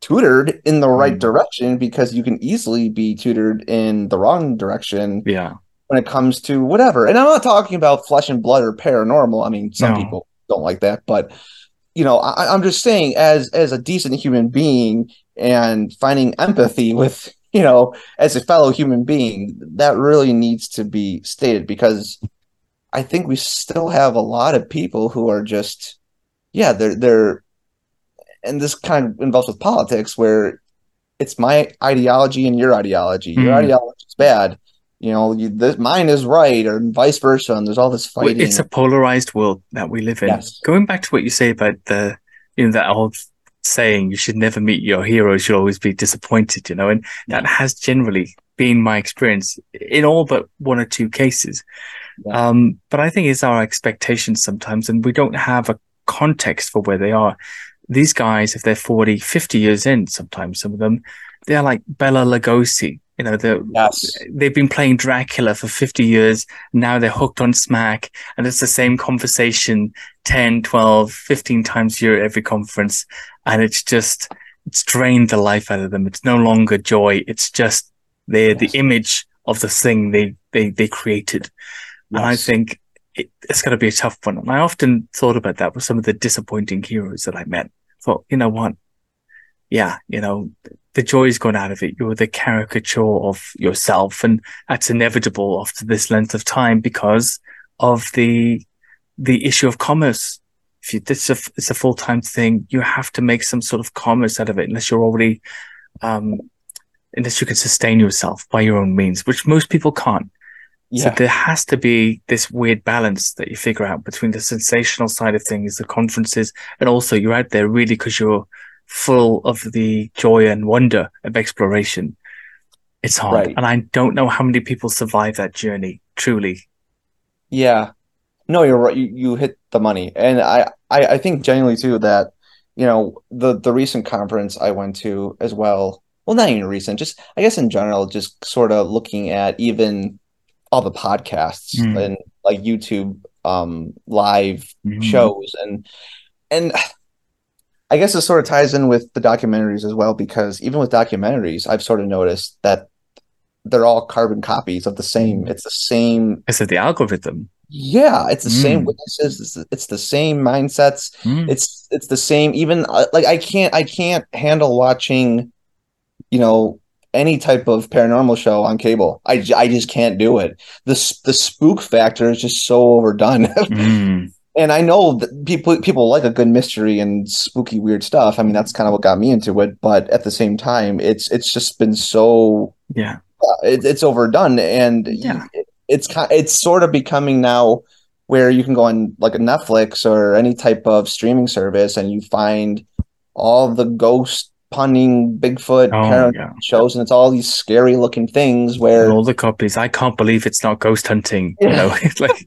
tutored in the right mm. direction because you can easily be tutored in the wrong direction. Yeah. When it comes to whatever. And I'm not talking about flesh and blood or paranormal. I mean, some no. people don't like that, but you know, I, I'm just saying as as a decent human being and finding empathy with, you know, as a fellow human being, that really needs to be stated because I think we still have a lot of people who are just yeah, they're they're and this kind of involves with politics where it's my ideology and your ideology. Your mm. ideology is bad. You know, you, this, mine is right, or vice versa. And there's all this fighting. It's a polarized world that we live in. Yes. Going back to what you say about the, you know, that old saying, you should never meet your heroes, you'll always be disappointed, you know, and yeah. that has generally been my experience in all but one or two cases. Yeah. Um, but I think it's our expectations sometimes, and we don't have a context for where they are these guys, if they're 40, 50 years in, sometimes some of them, they're like Bela Lugosi. You know, they're, yes. they've been playing Dracula for 50 years. Now they're hooked on smack and it's the same conversation 10, 12, 15 times a year at every conference. And it's just, it's drained the life out of them. It's no longer joy. It's just they're yes. the image of the thing they, they, they created. Yes. And I think it, it's going to be a tough one. And I often thought about that with some of the disappointing heroes that I met thought, you know what? Yeah, you know, the joy is gone out of it. You're the caricature of yourself. And that's inevitable after this length of time because of the, the issue of commerce. If you, this is a, it's a full-time thing, you have to make some sort of commerce out of it unless you're already, um, unless you can sustain yourself by your own means, which most people can't. Yeah. So there has to be this weird balance that you figure out between the sensational side of things, the conferences, and also you're out there really because you're full of the joy and wonder of exploration. It's hard. Right. And I don't know how many people survive that journey, truly. Yeah. No, you're right. You, you hit the money. And I, I, I think genuinely too that, you know, the the recent conference I went to as well. Well, not even recent, just I guess in general, just sort of looking at even all the podcasts Mm. and like YouTube um live Mhm. shows and and I guess it sort of ties in with the documentaries as well because even with documentaries, I've sort of noticed that they're all carbon copies of the same. It's the same. I said the algorithm. Yeah, it's the same Mm. witnesses. It's the, it's the same mindsets. Mm. It's it's the same. Even uh, like I can't I can't handle watching, you know, any type of paranormal show on cable. I, I just can't do it. The the spook factor is just so overdone. Mm. And I know that people people like a good mystery and spooky weird stuff. I mean, that's kind of what got me into it. But at the same time, it's it's just been so Yeah. Uh, it, it's overdone, and Yeah. it- it's kind it's sort of becoming now where you can go on like a Netflix or any type of streaming service, and you find all the ghost punning Bigfoot Oh, paranormal yeah. shows, and it's all these scary looking things where And all the copies. I can't believe it's not ghost hunting. You know, it's like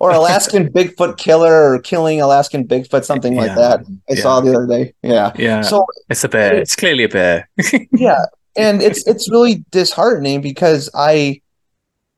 or Alaskan Bigfoot killer or killing Alaskan Bigfoot, something like that. I Yeah. saw the other day. Yeah. yeah, So it's a bear. It's clearly a bear. yeah, and it's it's really disheartening because I,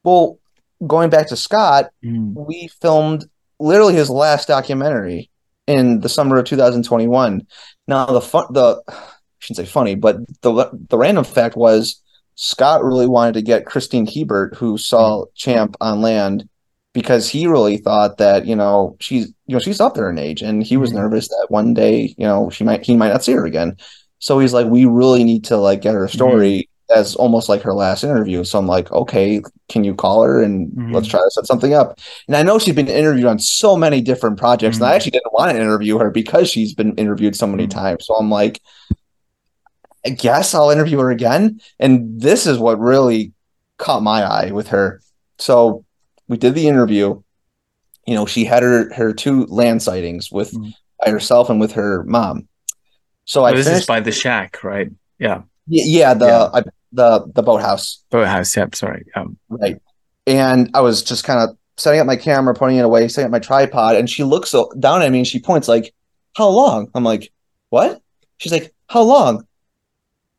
well, going back to Scott, Mm. we filmed literally his last documentary in the summer of 2021. Now the fun, the I shouldn't say funny, but the the random fact was Scott really wanted to get Christine Hebert, who saw Champ on land, because he really thought that you know she's you know she's up there in age, and he was Mhm. nervous that one day you know she might he might not see her again. So he's like, we really need to like get her story as almost like her last interview. So I'm like, okay, can you call her and Mhm. let's try to set something up. And I know she's been interviewed on so many different projects, and I Mhm. actually didn't want to interview her because she's been interviewed so many times. So I'm like, I guess I'll interview her again. And this is what really caught my eye with her. So we did the interview. You know, she had her her two land sightings with Mhm. by herself and with her mom. So Oh, I this is by the shack, right? Yeah, y- yeah, the Yeah. I, the the boathouse. boathouse. Yep. Sorry. Um, Right. And I was just kind of setting up my camera, pointing it away, setting up my tripod, and she looks down at me and she points like, "How long?" I'm like, "What?" She's like, "How long?"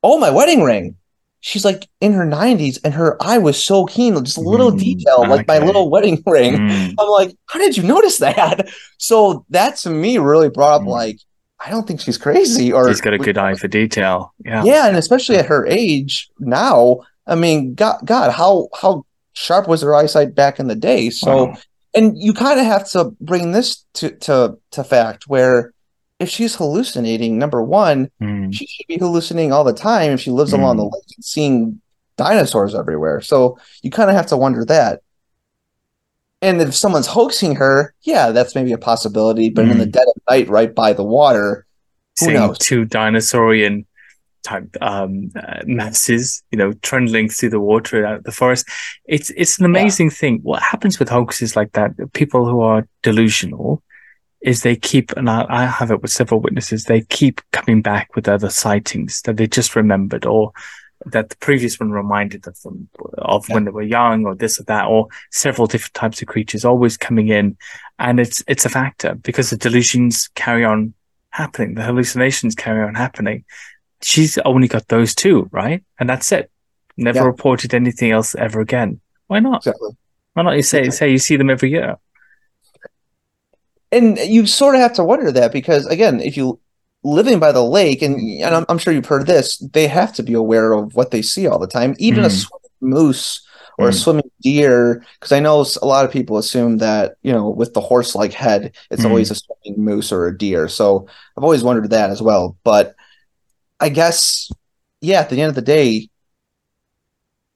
Oh, my wedding ring. She's like in her 90s, and her eye was so keen, just a little Mm, detail, like my little wedding ring. mm, I'm like, "How did you notice that?" So that to me really brought up Mm. like, I don't think she's crazy, or he's got a good eye for detail. Yeah. yeah, and especially at her age now, I mean, God, God, how how sharp was her eyesight back in the day? So, Wow. and you kind of have to bring this to to to fact where if she's hallucinating, number one, Mm, she should be hallucinating all the time if she lives along the Mm. lake and seeing dinosaurs everywhere. So you kind of have to wonder that. And if someone's hoaxing her, yeah, that's maybe a possibility. But in the Mm. dead of night, right by the water, who seeing knows? two dinosaurian type um, uh, masses, you know, trundling through the water out of the forest. It's it's an amazing thing. What happens with hoaxes like that? People who are delusional is they keep, and I, I have it with several witnesses. They keep coming back with other sightings that they just remembered, or that the previous one reminded of them of when they were young, or this or that, or several different types of creatures always coming in, and it's it's a factor because the delusions carry on happening. The hallucinations carry on happening. She's only got those two, right? And that's it. Never Yeah. reported anything else ever again. Why not? Exactly. Why not you say say you see them every year? And you sort of have to wonder that because again if you living by the lake and, and I'm, I'm sure you've heard this they have to be aware of what they see all the time even a Mm. swimming moose or a Mm. swimming deer because i know a lot of people assume that you know with the horse like head it's Mm. always a swimming moose or a deer so i've always wondered that as well but i guess yeah at the end of the day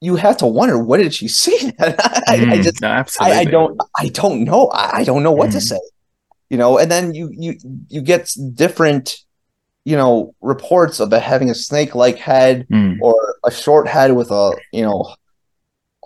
you have to wonder what did she see I, I Mm, just no, I. I don't I don't know. I, I don't know what to Mhm. say. You know, and then you you you get different, you know, reports of it having a snake-like head Mm, or a short head with a you know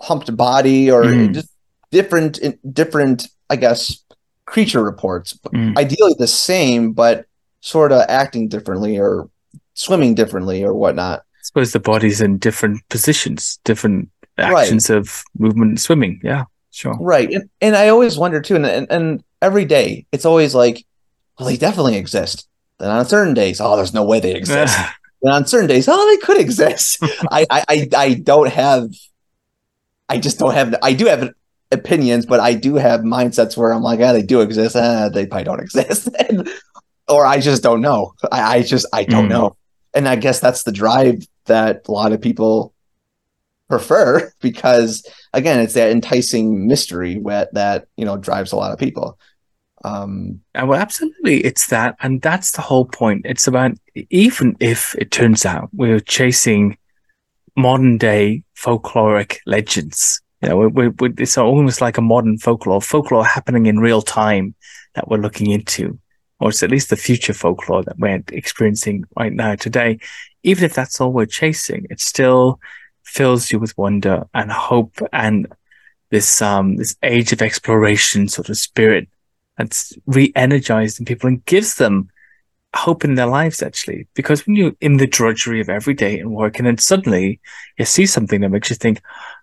humped body or Mhm. just different different I guess creature reports. Mm. Ideally the same, but sort of acting differently or swimming differently or whatnot. I suppose the body's in different positions, different Right. actions of movement and swimming. Yeah, sure. Right. And and I always wonder too, and, and and every day it's always like, well, they definitely exist. Then on certain days, oh, there's no way they exist. and on certain days, oh, they could exist. I, I, I don't have, I just don't have, I do have opinions, but I do have mindsets where I'm like, yeah, they do exist. Eh, they probably don't exist. or I just don't know. I, I just, I don't mm. know. And I guess that's the drive that a lot of people prefer because again, it's that enticing mystery that, you know, drives a lot of people. Um, well, absolutely, it's that, and that's the whole point. It's about even if it turns out we're chasing modern day folkloric legends. You know, we're, we're, it's almost like a modern folklore, folklore happening in real time that we're looking into, or it's at least the future folklore that we're experiencing right now today. Even if that's all we're chasing, it's still fills you with wonder and hope and this um this age of exploration sort of spirit that's re-energized in people and gives them hope in their lives actually. Because when you're in the drudgery of every day and work and then suddenly you see something that makes you think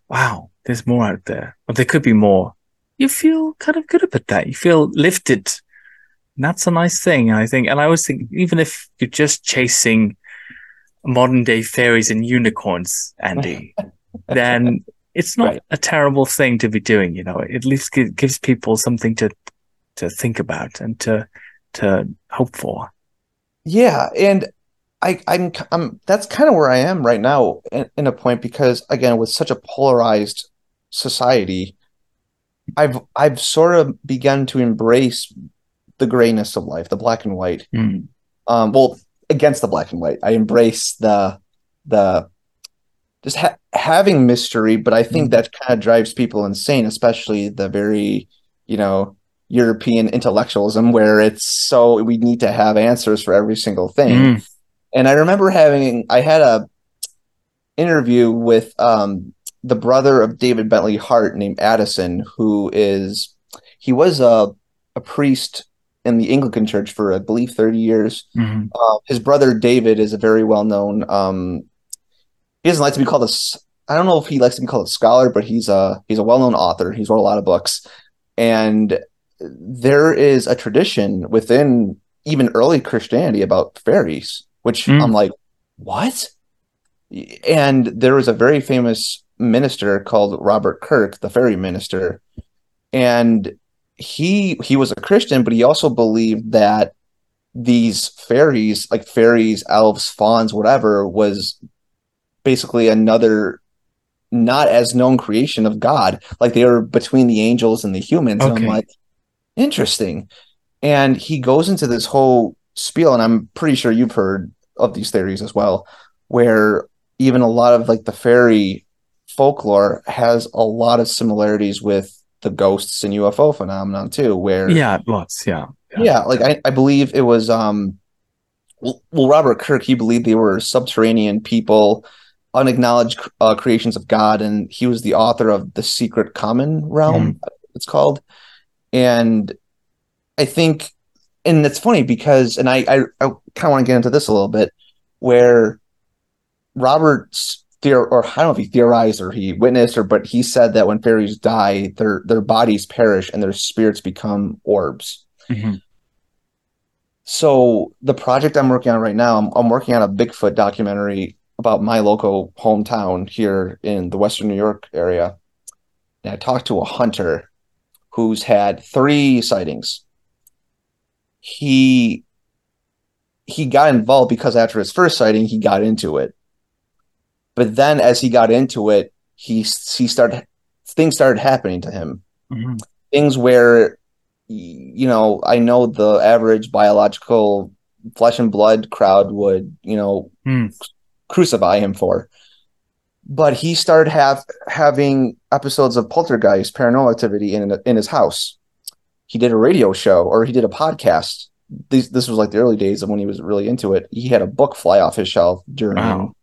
wow there's more out there or there could be more you feel kind of good about that. You feel lifted. And that's a nice thing i think. And i always think even if you're just chasing modern day fairies and unicorns andy then it's not right. a terrible thing to be doing you know it at least gives people something to to think about and to to hope for. Yeah, and I, I'm, I'm that's kind of where I am right now in, in, a point because again, with such a polarized society, I've I've sort of begun to embrace the grayness of life, the black and white. Mm. Um, well, against the black and white, I embrace the the just ha- having mystery, but I think mm. that kind of drives people insane, especially the very you know European intellectualism where it's so we need to have answers for every single thing. Mm. And I remember having I had a interview with um, the brother of David Bentley Hart named Addison, who is he was a a priest in the Anglican Church for I believe thirty years. Mm-hmm. Uh, his brother David is a very well known. Um, he doesn't like to be called a. I don't know if he likes to be called a scholar, but he's a he's a well known author. He's wrote a lot of books, and there is a tradition within even early Christianity about fairies, which mm. I'm like, what? And there was a very famous minister called Robert Kirk, the fairy minister, and he he was a Christian, but he also believed that these fairies, like fairies, elves, fauns, whatever, was basically another not as known creation of God. Like they were between the angels and the humans. Okay. And I'm like, interesting. And he goes into this whole spiel, and I'm pretty sure you've heard of these theories as well, where even a lot of like the fairy folklore has a lot of similarities with the ghosts and UFO phenomenon too, where yeah, lots, yeah, yeah, yeah like I, I believe it was um, well, Robert Kirk he believed they were subterranean people, unacknowledged uh, creations of God, and he was the author of the Secret Commonwealth. Mm. It's called, and I think, and it's funny because, and I, I, I kind of want to get into this a little bit, where Robert's theor, or I don't know if he theorized or he witnessed, or but he said that when fairies die, their their bodies perish and their spirits become orbs. Mm-hmm. So the project I'm working on right now, I'm, I'm working on a Bigfoot documentary about my local hometown here in the Western New York area. And I talked to a hunter who's had three sightings. He he got involved because after his first sighting, he got into it. But then, as he got into it, he he started things started happening to him. Mm-hmm. Things where, you know, I know the average biological flesh and blood crowd would, you know, mm. crucify him for but he started have having episodes of poltergeist paranormal activity in in his house he did a radio show or he did a podcast this, this was like the early days of when he was really into it he had a book fly off his shelf during wow.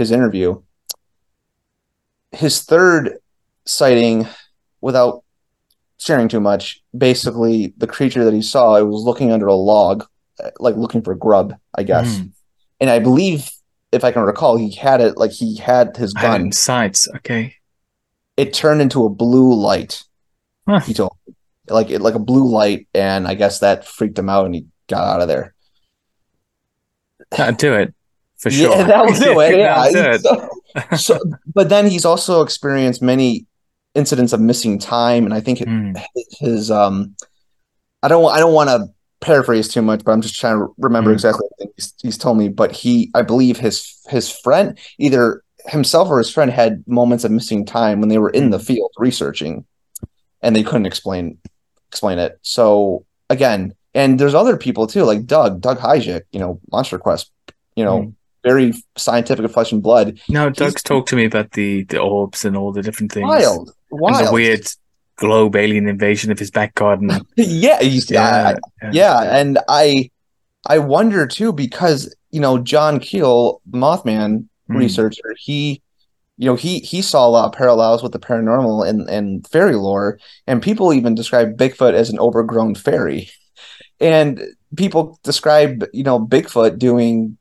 His interview his third sighting without sharing too much basically the creature that he saw it was looking under a log like looking for grub i guess mm. and i believe if I can recall, he had it like he had his gun sights. Okay. It turned into a blue light. Huh. He told me. like it like a blue light, and I guess that freaked him out, and he got out of there. That'll do it for sure. Yeah, that'll do it. Yeah. So, so, but then he's also experienced many incidents of missing time, and I think it, Hmm. his um, I don't I don't want to paraphrase too much, but I'm just trying to remember Mm. exactly what he's, he's told me. But he, I believe his his friend, either himself or his friend, had moments of missing time when they were in Mm. the field researching, and they couldn't explain explain it. So again, and there's other people too, like Doug, Doug Hajicek, you know, Monster Quest, you know, Mm. Very scientific of flesh and blood. No, Doug's talked to me about the the orbs and all the different things. Wild, wild, And the weird globe alien invasion of his back garden. yeah, Yeah, yeah, yeah, and I I wonder too because you know John Keel, Mothman Mm. researcher, he you know he he saw a lot of parallels with the paranormal and and fairy lore, and people even describe Bigfoot as an overgrown fairy, and people describe you know Bigfoot doing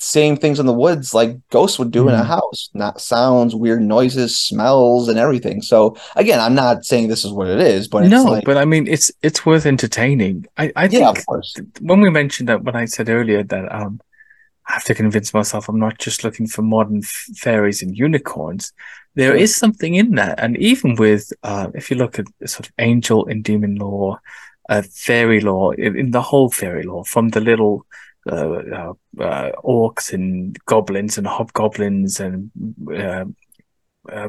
same things in the woods like ghosts would do in a Mhm. house, not sounds, weird noises, smells, and everything. So again, I'm not saying this is what it is, but it's no, like but I mean, it's it's worth entertaining. I I yeah, think when we mentioned that, when I said earlier that um, I have to convince myself I'm not just looking for modern f- fairies and unicorns. There is something in that, and even with uh, if you look at sort of angel and demon lore, uh, fairy lore, in, in the whole fairy lore, from the little uh, uh, uh, orcs and goblins and hobgoblins and uh, uh,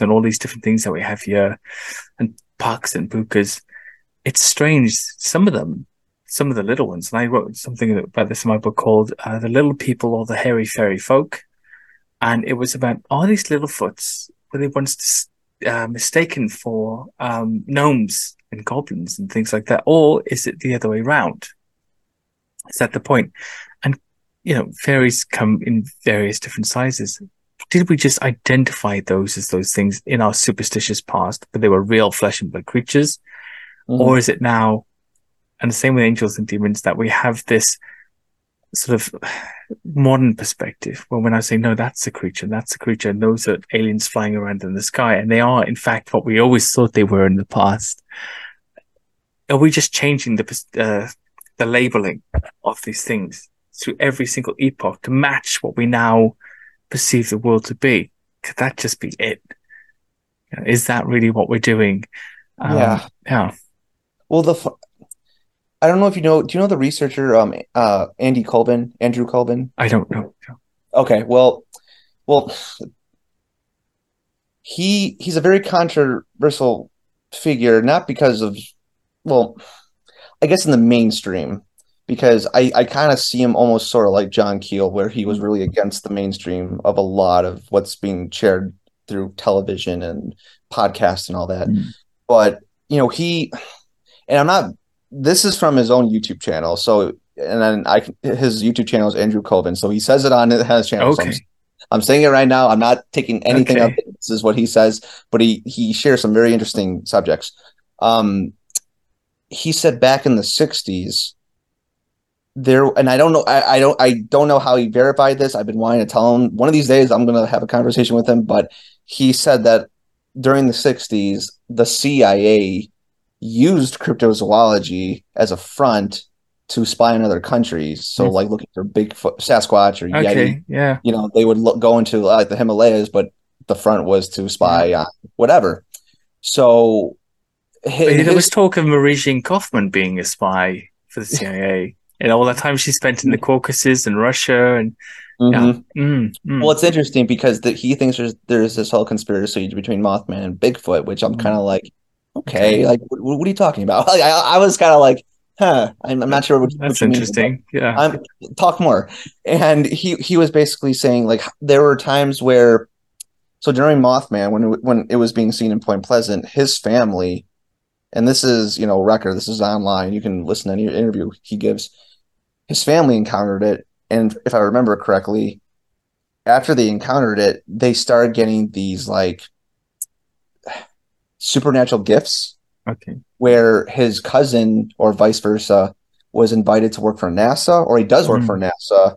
and all these different things that we have here, and pucks and bukas. It's strange. Some of them, some of the little ones, and I wrote something about this in my book called uh, "The Little People or the Hairy Fairy Folk," and it was about all these little foots were they once uh, mistaken for um, gnomes and goblins and things like that, or is it the other way round? Is that the point? And you know, fairies come in various different sizes. Did we just identify those as those things in our superstitious past, but they were real flesh and blood creatures? Mhm. Or is it now, and the same with angels and demons, that we have this sort of modern perspective where when I say, no, that's a creature, that's a creature, and those are aliens flying around in the sky, and they are, in fact, what we always thought they were in the past. Are we just changing the uh, the labeling of these things through every single epoch to match what we now perceive the world to be? Could that just be it? Is that really what we're doing? Um, Yeah. Yeah. Well, the f- I don't know if you know. Do you know the researcher, um, uh, Andy Colvin, Andrew Colvin? I don't know. Okay, well, well, he he's a very controversial figure, not because of, well, I guess in the mainstream, because I I kind of see him almost sort of like John Keel, where he was really against the mainstream of a lot of what's being shared through television and podcasts and all that. Mm. But you know, he and I'm not. This is from his own YouTube channel, so and then I his YouTube channel is Andrew Colvin, so he says it on his channel. So I'm, Okay. I'm saying it right now. I'm not taking anything Okay. out. This is what he says, but he he shares some very interesting subjects. Um, he said back in the '60s, there, and I don't know, I, I don't, I don't know how he verified this. I've been wanting to tell him one of these days. I'm going to have a conversation with him, but he said that during the '60s, the CIA used cryptozoology as a front to spy on other countries. So, Hmm. like looking for Bigfoot, Sasquatch, or Yeti Okay. Yeah. you know, they would look, go into like the Himalayas, but the front was to spy on whatever. So there was talk of Marie-Jeanne Koffmann being a spy for the CIA and all that time she spent in the Caucasus and Russia and Mhm. mm, mm. Well, it's interesting because the, he thinks there's there's this whole conspiracy between Mothman and Bigfoot, which I'm Mhm. kind of like, okay, Okay. like what, what are you talking about? Like, I, I was kind of like, huh, I'm, I'm not sure what, what that's mean, interesting. Yeah. I'm talk more. And he he was basically saying like there were times where so during Mothman when it, when it was being seen in Point Pleasant, his family and this is, you know, record, this is online. You can listen to any interview he gives. His family encountered it and if I remember correctly, after they encountered it, they started getting these like supernatural gifts Okay. where his cousin or vice versa was invited to work for NASA, or he does work Mm. for NASA.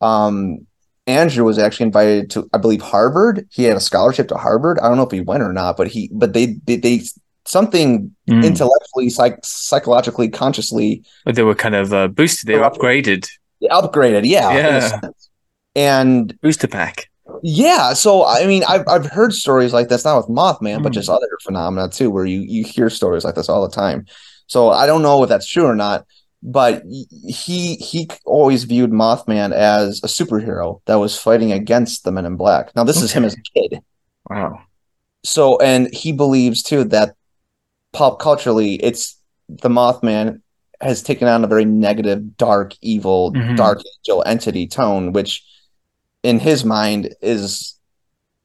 Um, Andrew was actually invited to, I believe, Harvard. He had a scholarship to Harvard. I don't know if he went or not, but he, but they, they, they something Mm. intellectually, psych, psychologically, consciously. But they were kind of uh, boosted. They were upgraded. upgraded. Yeah, Yeah. and Booster pack. yeah. So I mean, I've I've heard stories like this, not with Mothman, but Mm. just other phenomena too, where you you hear stories like this all the time. So I don't know if that's true or not, but he he always viewed Mothman as a superhero that was fighting against the Men in Black. Now this is him as a kid. Wow. So, and he believes too that pop culturally, it's the Mothman has taken on a very negative, dark, evil, Mhm. dark angel entity tone, which in his mind is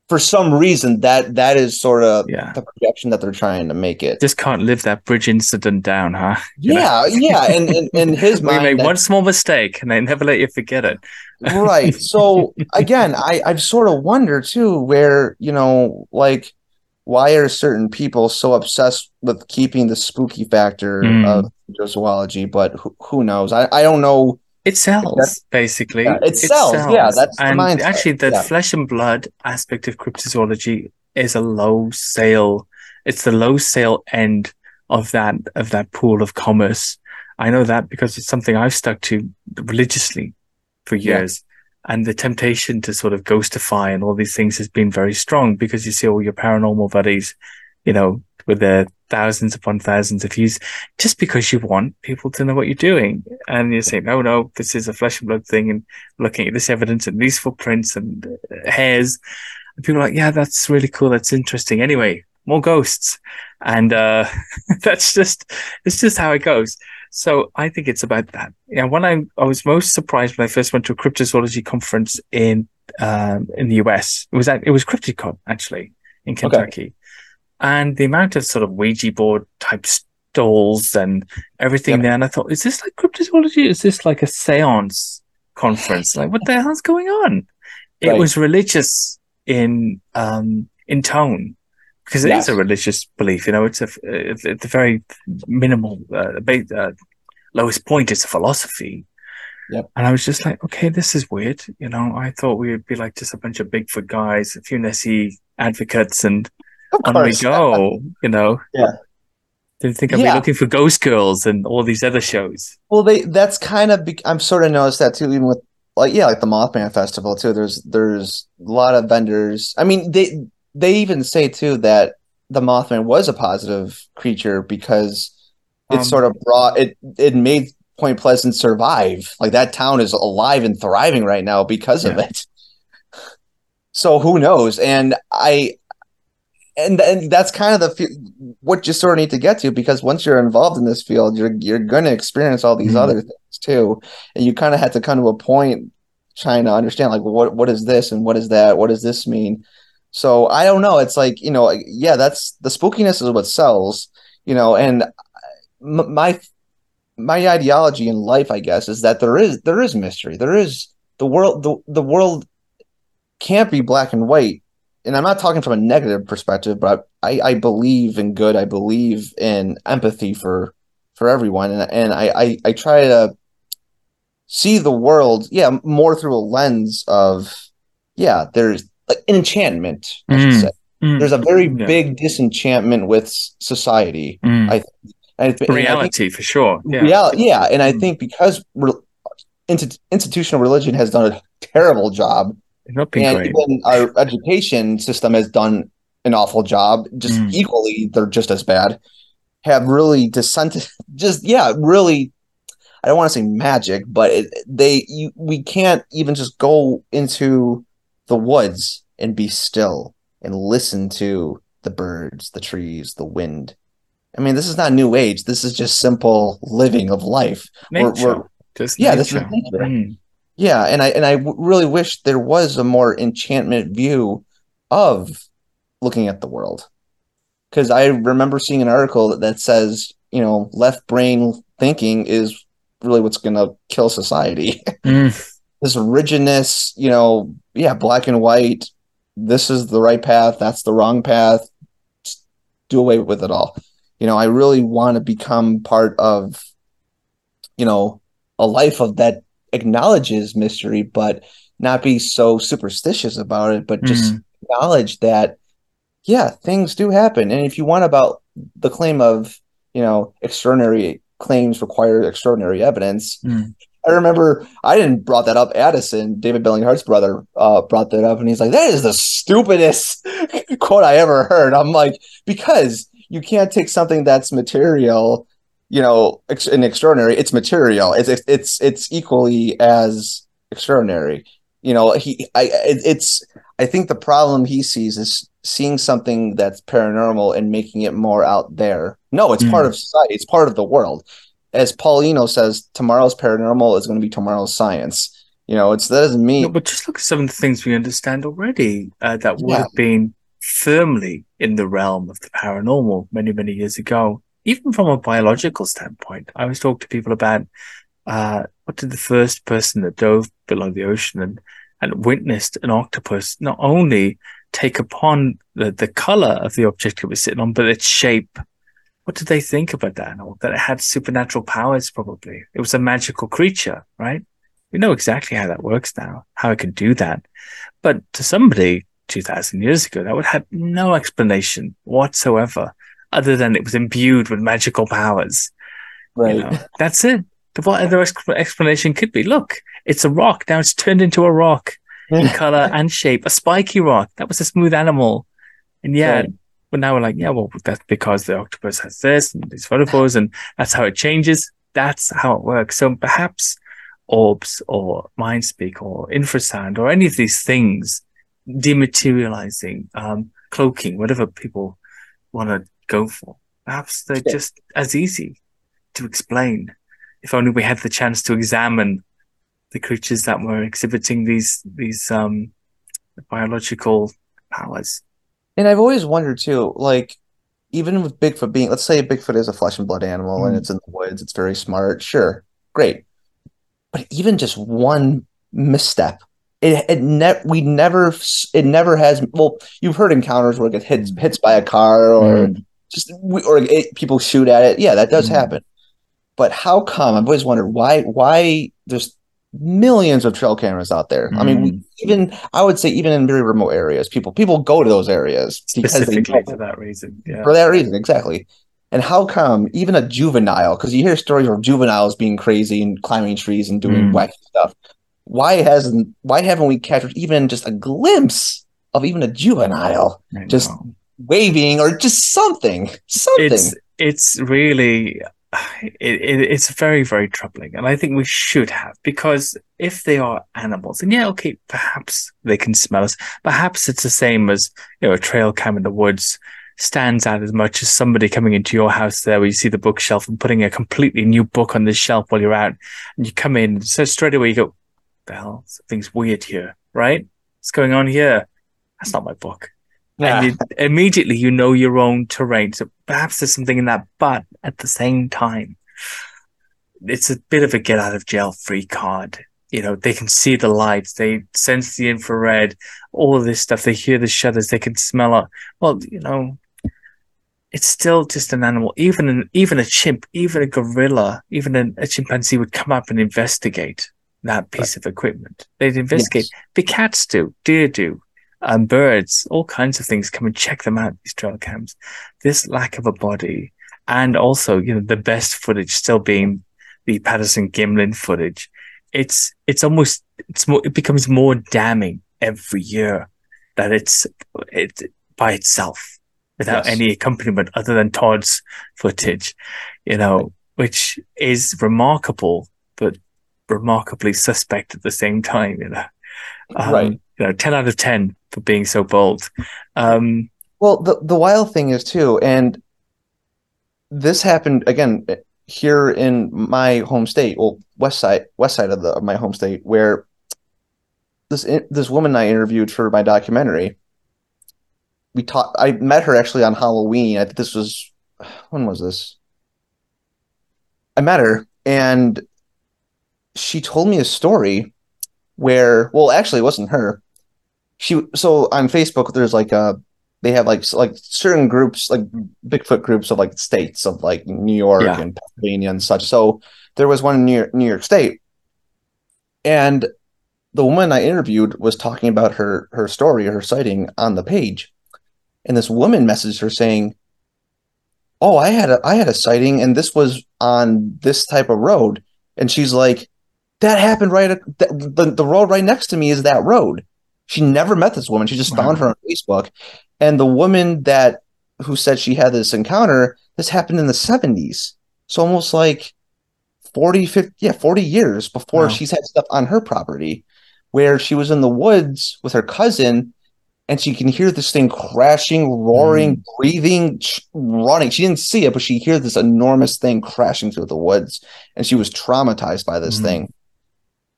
for some reason that that is sort of Yeah. the projection that they're trying to make it. Just can't live that bridge incident down, huh? You? Yeah, yeah, and in, in his We mind, made that- one small mistake and they never let you forget it. right so again i i've sort of wonder too where you know like why are certain people so obsessed with keeping the spooky factor Mm. of zoology but who, who knows I, I don't know It sells, basically. Yeah, it sells. Yeah, that's and actually, the Yeah. flesh and blood aspect of cryptozoology is a low sale. It's the low sale end of that of that pool of commerce. I know that because it's something I've stuck to religiously for years. And the temptation to sort of ghostify and all these things has been very strong because you see all your paranormal buddies, you know, with their thousands upon thousands of views, just because you want people to know what you're doing. And you say, no, no, this is a flesh and blood thing. And looking at this evidence and these footprints and uh, hairs. And people are like, yeah, that's really cool. That's interesting. Anyway, more ghosts. And, uh, that's just, it's just how it goes. So I think it's about that. Yeah. When I, I was most surprised when I first went to a cryptozoology conference in, um, in the US. It was at, it was CryptiCon actually in Kentucky. And the amount of sort of Ouija board type stalls and everything Yep. there. And I thought, is this like cryptozoology? Is this like a seance conference? Like, what the hell's going on? It was religious in, um, in tone because it is Yes. a religious belief. You know, it's a, it's at the very minimal, uh, uh, lowest point, it's a philosophy. Yep. And I was just like, okay, this is weird. You know, I thought we would be like just a bunch of Bigfoot guys, a few Nessie advocates, and on we go. You know, Yeah. Didn't think I'd Yeah. be looking for Ghost Girls and all these other shows. Well, they that's kind of be, I'm sort of noticed that too, even with like yeah, like the Mothman Festival too. There's there's a lot of vendors. I mean, they they even say too that the Mothman was a positive creature because it Um, sort of brought it it made Point Pleasant survive. Like that town is alive and thriving right now because of it. So who knows? And I and and that's kind of the what you sort of need to get to because once you're involved in this field, you're you're going to experience all these Mhm. other things too, and you kind of have to come to a point trying to understand like what what is this and what is that? What does this mean? So I don't know. It's like you know, yeah, that's the spookiness is what sells, you know, and my my ideology in life, I guess, is that there is there is mystery. There is the world. The the world can't be black and white. And I'm not talking from a negative perspective, but I, I believe in good. I believe in empathy for for everyone, and and I, I I try to see the world, yeah, more through a lens of, yeah, there's like enchantment. I should Mm. say Mm, there's a very Yeah. big disenchantment with society. mm. I- I- and I think- reality for sure. Yeah. yeah, yeah, and I Mm. think because re- insti- institutional religion has done a terrible job, and great. even our education system has done an awful job, just Mm. equally, they're just as bad. Have really dissented, just yeah, really. I don't want to say magic, but it, they you we can't even just go into the woods and be still and listen to the birds, the trees, the wind. I mean, this is not new age. This is just simple living of life. we're- we're- Just Yeah, this is nature. nature. Mm. Yeah, and I and I w- really wish there was a more enchantment view of looking at the world. Because I remember seeing an article that, that says, you know, left brain thinking is really what's going to kill society. Mm. This rigidness, you know, yeah, black and white. This is the right path. That's the wrong path. Just do away with it all. You know, I really want to become part of, you know, a life of that acknowledges mystery, but not be so superstitious about it, but just acknowledge that, yeah, things do happen. And if you want about the claim of, you know, extraordinary claims require extraordinary evidence, Mm. I remember I didn't brought that up. Addison, David Bentley Hart's brother, uh, brought that up, and he's like, "That is the stupidest quote I ever heard." I'm like, because you can't take something that's material, you know, ex- an extraordinary. It's material. It's it's it's equally as extraordinary. You know, he I it's I think the problem he sees is seeing something that's paranormal and making it more out there. No, it's mm. part of society. It's part of the world. As Paul Eno says, tomorrow's paranormal is going to be tomorrow's science. You know, it's that doesn't mean. No, but just look at some of the things we understand already uh, that would yeah. have been firmly in the realm of the paranormal many, many years ago. Even from a biological standpoint, I always talk to people about uh, what did the first person that dove below the ocean and and witnessed an octopus not only take upon the, the color of the object it was sitting on, but its shape. What did they think about that animal? That it had supernatural powers, probably. It was a magical creature, right? We know exactly how that works now, how it can do that. But to somebody 2000 years ago, that would have no explanation whatsoever, other than it was imbued with magical powers. Right. You know, that's it. What other explanation could be? Look, it's a rock. Now it's turned into a rock in color and shape, a spiky rock. That was a smooth animal. And yeah, right. But now we're like, yeah, well, that's because the octopus has this and these photophores and that's how it changes. That's how it works. So perhaps orbs or mind speak or infrasound or any of these things dematerializing, um, cloaking, whatever people want to go for. Perhaps they're yeah. just as easy to explain if only we had the chance to examine the creatures that were exhibiting these these um, biological powers. And I've always wondered too, like even with Bigfoot being, let's say Bigfoot is a flesh and blood animal mm. and it's in the woods, it's very smart, sure, great. But even just one misstep, it it ne- we never it never has. Well, you've heard encounters where it gets hits hits by a car or mm. just or it, people shoot at it. Yeah, that does mm. happen. But how come? I've always wondered why why there's millions of trail cameras out there. Mm. I mean, we, mm. even I would say even in very remote areas, people people go to those areas specifically for that reason. Yeah. For that reason, exactly. And how come even a juvenile? Because you hear stories of juveniles being crazy and climbing trees and doing mm. wacky stuff. Why hasn't why haven't we captured even just a glimpse of even a juvenile just waving or just something? Something. It's it's really it, it, it's very, very troubling. And I think we should have, because if they are animals, and yeah, okay, perhaps they can smell us. Perhaps it's the same as, you know, a trail cam in the woods stands out as much as somebody coming into your house there where you see the bookshelf and putting a completely new book on the shelf while you're out. And you come in, so straight away you go, the hell, something's weird here, right? What's going on here? That's not my book. Yeah. And you, immediately you know your own terrain. So perhaps there's something in that, but at the same time, it's a bit of a get out of jail free card. You know, they can see the lights, they sense the infrared, all of this stuff. They hear the shudders, they can smell it. Well, you know, it's still just an animal. Even an, even a chimp, even a gorilla, even a, a chimpanzee would come up and investigate that piece right. of equipment. They'd investigate. Yes. The cats do, deer do, um, birds, all kinds of things come and check them out, these trail cams. This lack of a body and also, you know, the best footage still being the Patterson Gimlin footage. It's, it's almost, it's more, it becomes more damning every year that it's, it by itself without yes. any accompaniment other than Todd's footage, you know, which is remarkable, but remarkably suspect at the same time, you know. Um, right. You know, 10 out of 10 for being so bold. Um, well, the the wild thing is too, and this happened again here in my home state, well, west side, west side of the of my home state, where this this woman I interviewed for my documentary. We talked. I met her actually on Halloween. I think this was when was this? I met her and she told me a story where, well, actually, it wasn't her she so on Facebook there's like a they have like like certain groups like Bigfoot groups of like states of like New York yeah. and Pennsylvania and such. So there was one in New York, New York State, and the woman I interviewed was talking about her her story, her sighting on the page, and this woman messaged her saying, "Oh, I had a I had a sighting, and this was on this type of road," and she's like, that happened right at the, the, the road right next to me is that road. She never met this woman. She just Wow. found her on Facebook. And the woman that who said she had this encounter, this happened in the 70s. So almost like 40, 50, yeah, 40 years before Wow. she's had stuff on her property where she was in the woods with her cousin and she can hear this thing crashing, roaring, breathing, ch- running. She didn't see it, but she hears this enormous thing crashing through the woods and she was traumatized by this Mhm. thing.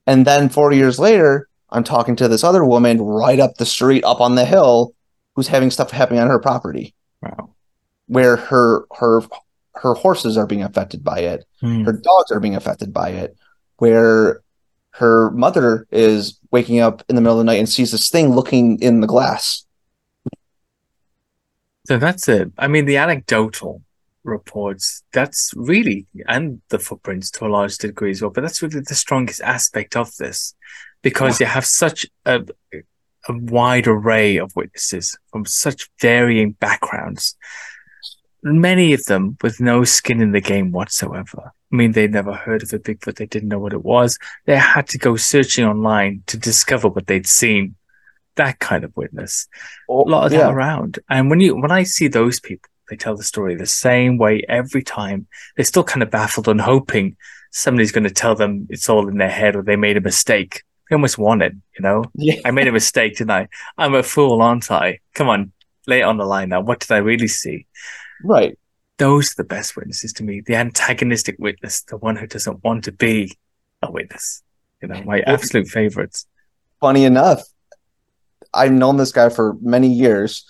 And then 40 years later, I'm talking to this other woman right up the street, up on the hill, who's having stuff happening on her property Wow. where her her her horses are being affected by it Hmm. her dogs are being affected by it where her mother is waking up in the middle of the night and sees this thing looking in the glass So that's it. I mean, the anecdotal reports, that's really, and the footprints to a large degree as well, but that's really the strongest aspect of this because you have such a, a wide array of witnesses from such varying backgrounds. Many of them with no skin in the game whatsoever. I mean, they'd never heard of a Bigfoot. They didn't know what it was. They had to go searching online to discover what they'd seen. That kind of witness a oh, lot of that around. And when you when I see those people, they tell the story the same way every time. They're still kind of baffled and hoping somebody's going to tell them it's all in their head or they made a mistake. They almost want it, you know. yeah I made a mistake, didn't I? I'm a fool, aren't I? Come on, lay it on the line now. What did I really see? right Those are the best witnesses to me. The antagonistic witness, the one who doesn't want to be a witness. You know, my absolute favorites. funny enough i've known this guy for many years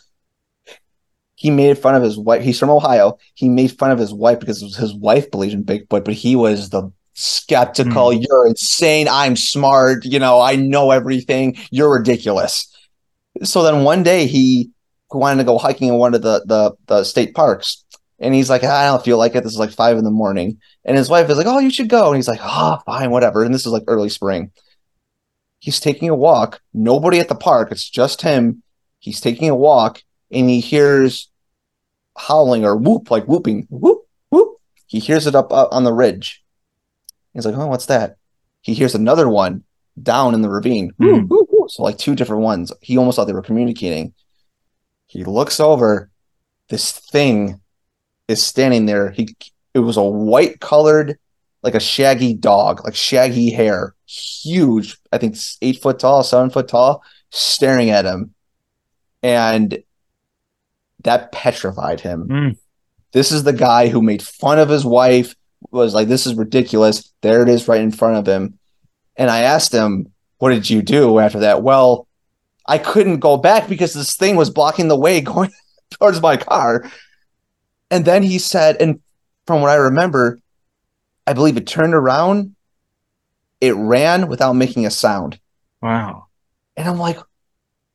he made fun of his wife he's from ohio he made fun of his wife because his wife believes in bigfoot but he was the skeptical. Hmm. You're insane. I'm smart. You know i know everything. You're ridiculous. So then one day he wanted to go hiking in one of the the, the state parks. And he's like i don't feel like it. This is like five in the morning. And his wife is like oh you should go. And he's like oh fine whatever. And this is like early spring. He's taking a walk. Nobody at the park. It's just him. He's taking a walk and he hears howling or whoop like whooping. Whoop whoop. He hears it up, up on the ridge he's like oh what's that? He hears another one down in the ravine. Whoop, whoop, whoop. so like two different ones. He almost thought they were communicating. He looks over. This thing is standing there. He it was a white colored like a shaggy dog like shaggy hair. Huge i think eight foot tall seven foot tall staring at him. And that petrified him. Mm. this is the guy who made fun of his wife was like this is ridiculous there it is right in front of him and i asked him what did you do after that well i couldn't go back because this thing was blocking the way going towards my car and then he said and from what i remember i believe it turned around it ran without making a sound Wow. and I'm like,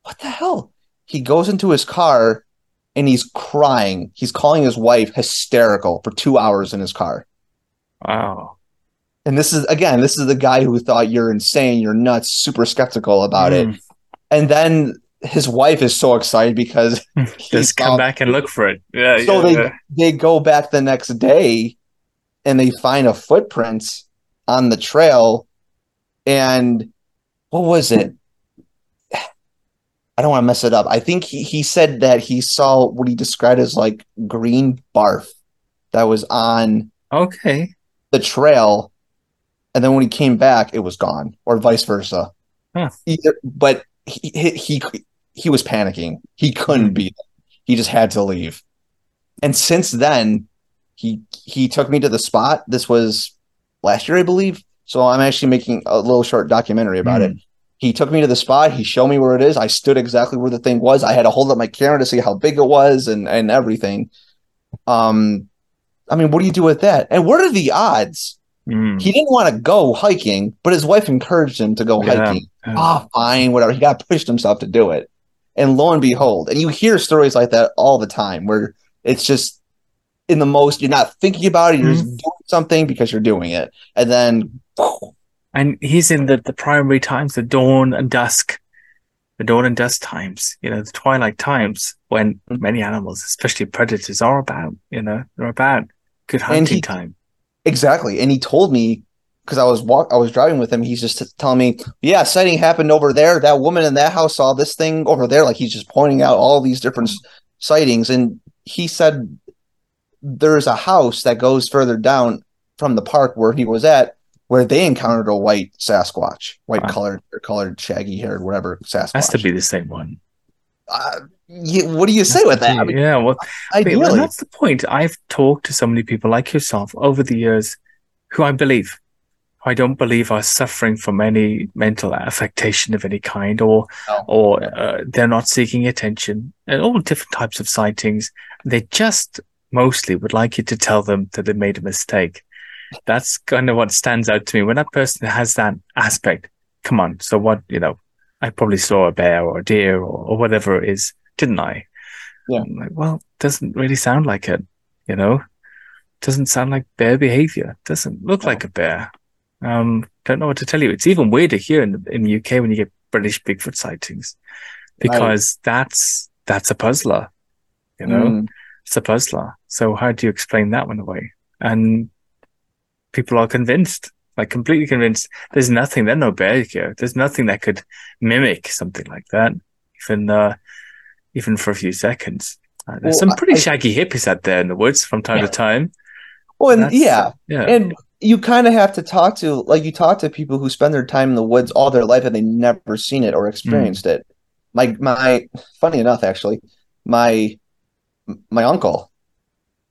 what the hell? He goes into his car and he's crying. He's calling his wife hysterical for two hours in his car. Wow. And this is, again, this is the guy who thought you're insane, you're nuts, super skeptical about it. Mm. And then his wife is so excited because Just he's come back and look for it. Yeah, So yeah, they yeah. they go back the next day and they find a footprint on the trail. And what was it? I don't want to mess it up. I think he, he said that he saw what he described as like green barf that was on Okay. The trail. And then when he came back, it was gone, or vice versa. Huh. Either, but he, he he he was panicking. He couldn't Hmm. be. there. He just had to leave. And since then, he he took me to the spot. This was last year, I believe. So I'm actually making a little short documentary about Hmm. it. He took me to the spot. He showed me where it is. I stood exactly where the thing was. I had to hold up my camera to see how big it was and and everything. Um, I mean, what do you do with that? And what are the odds? Mm. He didn't want to go hiking, but his wife encouraged him to go Yeah. hiking. Ah, fine, whatever. He got pushed himself to do it. And lo and behold, and you hear stories like that all the time where it's just in the most, you're not thinking about it, you're just doing something because you're doing it. And then, And he's in the, the primary times, the dawn and dusk, the dawn and dusk times, you know, the twilight times when Mhm. many animals, especially predators, are about, you know, they're about good hunting he- time. exactly. And he told me because I was walk I was driving with him. He's just telling me, yeah, sighting happened over there. That woman in that house saw this thing over there. Like he's just pointing out all these different sightings, and he said there's a house that goes further down from the park where he was at where they encountered a white Sasquatch, white wow. colored or colored shaggy haired, whatever Sasquatch. Has to be the same one. Uh, you, what do you say with that? I mean, yeah, well, ideally. well, that's the point. I've talked to so many people like yourself over the years who I believe, who I don't believe are suffering from any mental affectation of any kind, or no. or uh, they're not seeking attention, and all different types of sightings. They just mostly would like you to tell them that they made a mistake. That's kind of what stands out to me when that person has that aspect. Come on, so what? You know, I probably saw a bear or a deer or, or whatever it is, didn't I? Yeah. I'm like, well, doesn't really sound like it. You know, doesn't sound like bear behavior. Doesn't look like a bear. Um, don't know what to tell you. It's even weirder here in the, in the UK when you get British Bigfoot sightings because that's that's a puzzler. You know, mm. it's a puzzler. So how do you explain that one away? And people are convinced, like completely convinced. There's nothing. There's no bear here. There's nothing that could mimic something like that, even uh, even for a few seconds. Uh, there's well, some pretty I, shaggy hippies out there in the woods from time yeah. to time. Well, and yeah, yeah, and you kind of have to talk to like you talk to people who spend their time in the woods all their life and they never seen it or experienced mm. it. My my funny enough, actually, my my uncle,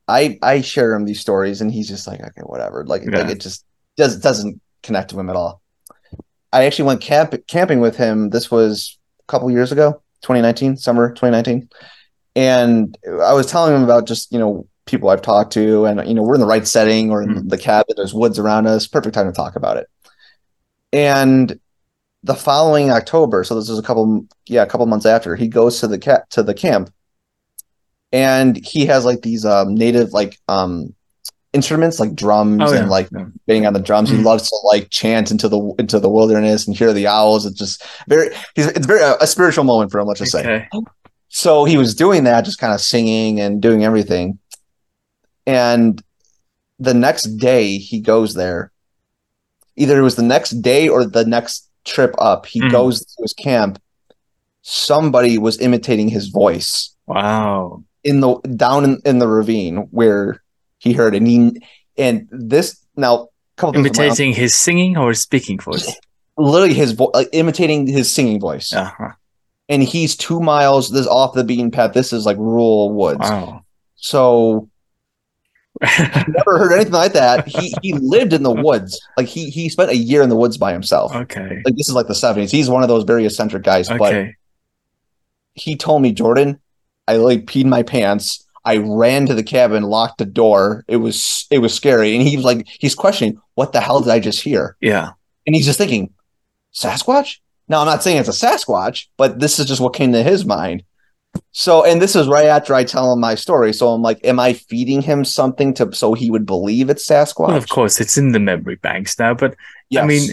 I I share him these stories and he's just like okay whatever like yeah. like it just does doesn't connect to him at all. I actually went camp camping with him. This was a couple years ago, 2019, summer 2019, and I was telling him about just you know people I've talked to, and you know we're in the right setting or in mm. the cabin. There's woods around us. Perfect time to talk about it. And the following October, so this is a couple, yeah, a couple months after, he goes to the cat to the camp, and he has like these um, native like um, instruments like drums oh, yeah. and like yeah. being on the drums. Mm. He loves to like chant into the into the wilderness and hear the owls. It's just very he's it's very a, a spiritual moment for him. Let's just okay. say. So he was doing that, just kind of singing and doing everything. And the next day he goes there. Either it was the next day or the next trip up. He mm. goes to his camp. Somebody was imitating his voice. Wow. In the down in, in the ravine where he heard and he and this now imitating his singing or his speaking voice. Literally his voice, like, imitating his singing voice. Uh-huh. And he's two miles this off the beaten path. This is like rural woods. Wow. So never heard anything like that. He he lived in the woods. Like he he spent a year in the woods by himself. Okay. Like this is like the seventies. He's one of those very eccentric guys. Okay. But he told me, Jordan, I like peed my pants. I ran to the cabin, locked the door. It was it was scary. And he was like, he's questioning, what the hell did I just hear? Yeah. And he's just thinking, Sasquatch? Now I'm not saying it's a Sasquatch, but this is just what came to his mind. So, and this is right after I tell him my story. So I'm like, am I feeding him something to so he would believe it's Sasquatch? Well, of course, it's in the memory banks now. But yes. I mean,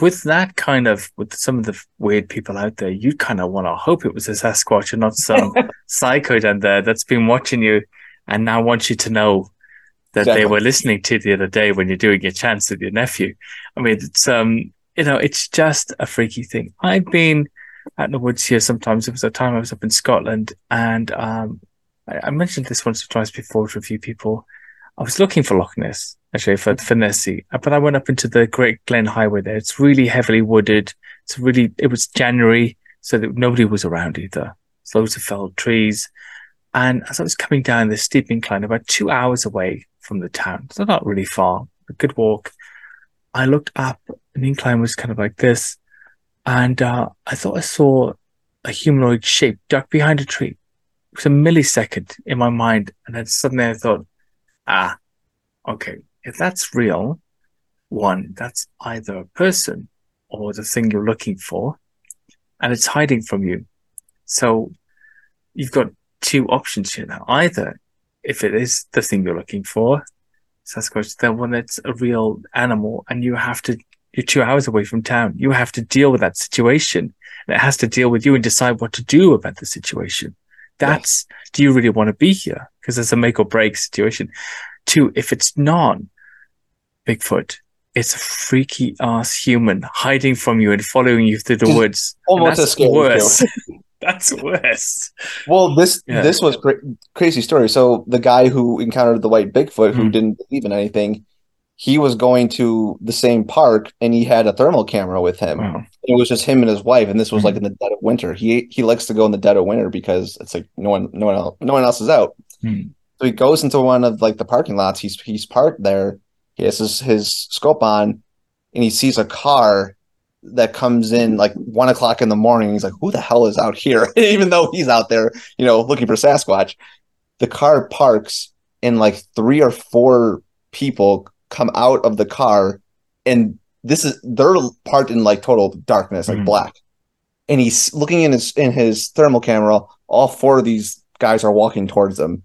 with that kind of with some of the weird people out there, you kind of want to hope it was a Sasquatch and not some psycho down there that's been watching you and now wants you to know that exactly. they were listening to the other day when you're doing your chance with your nephew. I mean, it's um, you know, it's just a freaky thing. I've been out in the woods here sometimes. There was a time I was up in Scotland and um, I, I mentioned this once or twice before to a few people. I was looking for Loch Ness, actually, for, for Nessie, but I went up into the Great Glen Highway there. It's really heavily wooded. It's really, it was January, so that nobody was around either. It's loads of felled trees. And as I was coming down this steep incline, about two hours away from the town, so not really far, a good walk, I looked up and the incline was kind of like this. And uh, I thought I saw a humanoid shape duck behind a tree. It was a millisecond in my mind. And then suddenly I thought, ah, okay, if that's real, one, that's either a person or the thing you're looking for, and it's hiding from you. So you've got two options here now. Either if it is the thing you're looking for, Sasquatch, then one that's a real animal and you have to, you're two hours away from town. You have to deal with that situation and it has to deal with you and decide what to do about the situation. That's, yes. do you really want to be here? Because it's a make or break situation. Two, if it's not Bigfoot, it's a freaky ass human hiding from you and following you through the woods. Almost that's worse. that's worse. Well, this Yeah. this was cra- crazy story. So the guy who encountered the white Bigfoot, who Mhm. didn't believe in anything, he was going to the same park, and he had a thermal camera with him. Wow. It was just him and his wife, and this was like Mhm. in the dead of winter. He he likes to go in the dead of winter because it's like no one no one else no one else is out. Hmm. So he goes into one of like the parking lots. He's he's parked there. He has his, his scope on, and he sees a car that comes in like one o'clock in the morning. He's like, "Who the hell is out here?" Even though he's out there, you know, looking for Sasquatch. The car parks, and like three or four people come out of the car, and this is they're parked in like total darkness, like Mhm. black. And he's looking in his in his thermal camera. All four of these guys are walking towards him,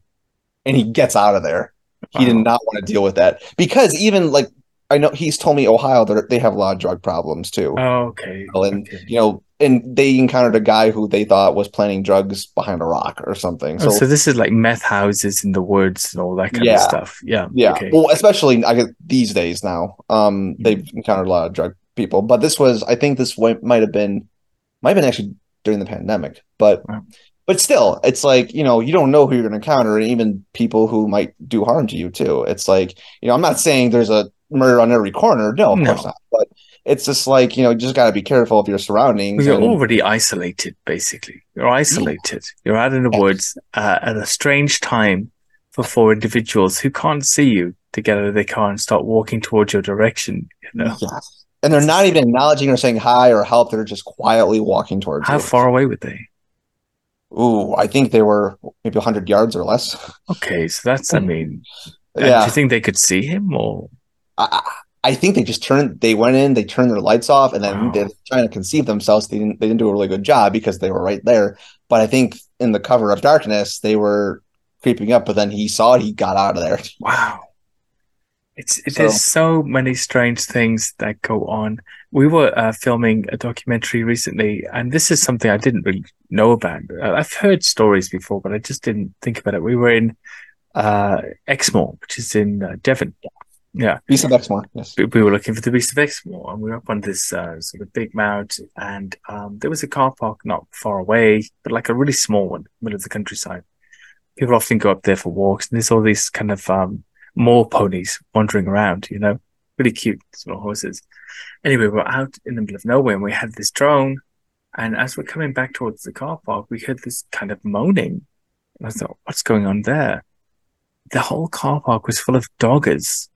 and he gets out of there. He did not want to deal with that because even like I know he's told me Ohio they they have a lot of drug problems too. Oh, okay. and okay. you know, and they encountered a guy who they thought was planting drugs behind a rock or something. Oh, So, so this is like meth houses in the woods and all that kind Yeah. of stuff. Yeah. yeah, Okay. well, especially I guess these days now, um, Mm-hmm. they've encountered a lot of drug people. But this was, I think, this might have been, might have been actually during the pandemic, but. Wow. But still, it's like, you know, you don't know who you're going to encounter, and even people who might do harm to you, too. It's like, you know, I'm not saying there's a murder on every corner. No, of No. course not. It's just like, you know, you just got to be careful of your surroundings. You're and- already isolated, basically. You're isolated. You're out in the Yes. woods uh, at a strange time for four individuals who can't see you to get out of their car and start walking towards your direction. You know, Yes. And they're not even acknowledging or saying hi or help. They're just quietly walking towards how you. far away were they? Ooh, I think they were maybe 100 yards or less. Okay, so that's. I mean, uh, do you think they could see him or? I, I think they just turned, they went in, they turned their lights off, and then Wow. they're trying to conceive themselves. They didn't, they didn't do a really good job because they were right there. But I think in the cover of darkness, they were creeping up, but then he saw it, he got out of there. Wow. It's it So- there's so many strange things that go on. We were uh, filming a documentary recently, and this is something I didn't really know about. I've heard stories before, but I just didn't think about it. We were in uh, Exmoor, which is in uh, Devon. Yeah, Beast of Exmoor, yes. we, we were looking for the Beast of Exmoor, and we were up on this uh, sort of big mount, and um, there was a car park not far away, but like a really small one, middle of the countryside. People often go up there for walks, and there's all these kind of um, moor ponies wandering around, you know, really cute little horses. Anyway, we're out in the middle of nowhere, and we had this drone, and as we're coming back towards the car park, we heard this kind of moaning. And I thought, what's going on there? The whole car park was full of doggers,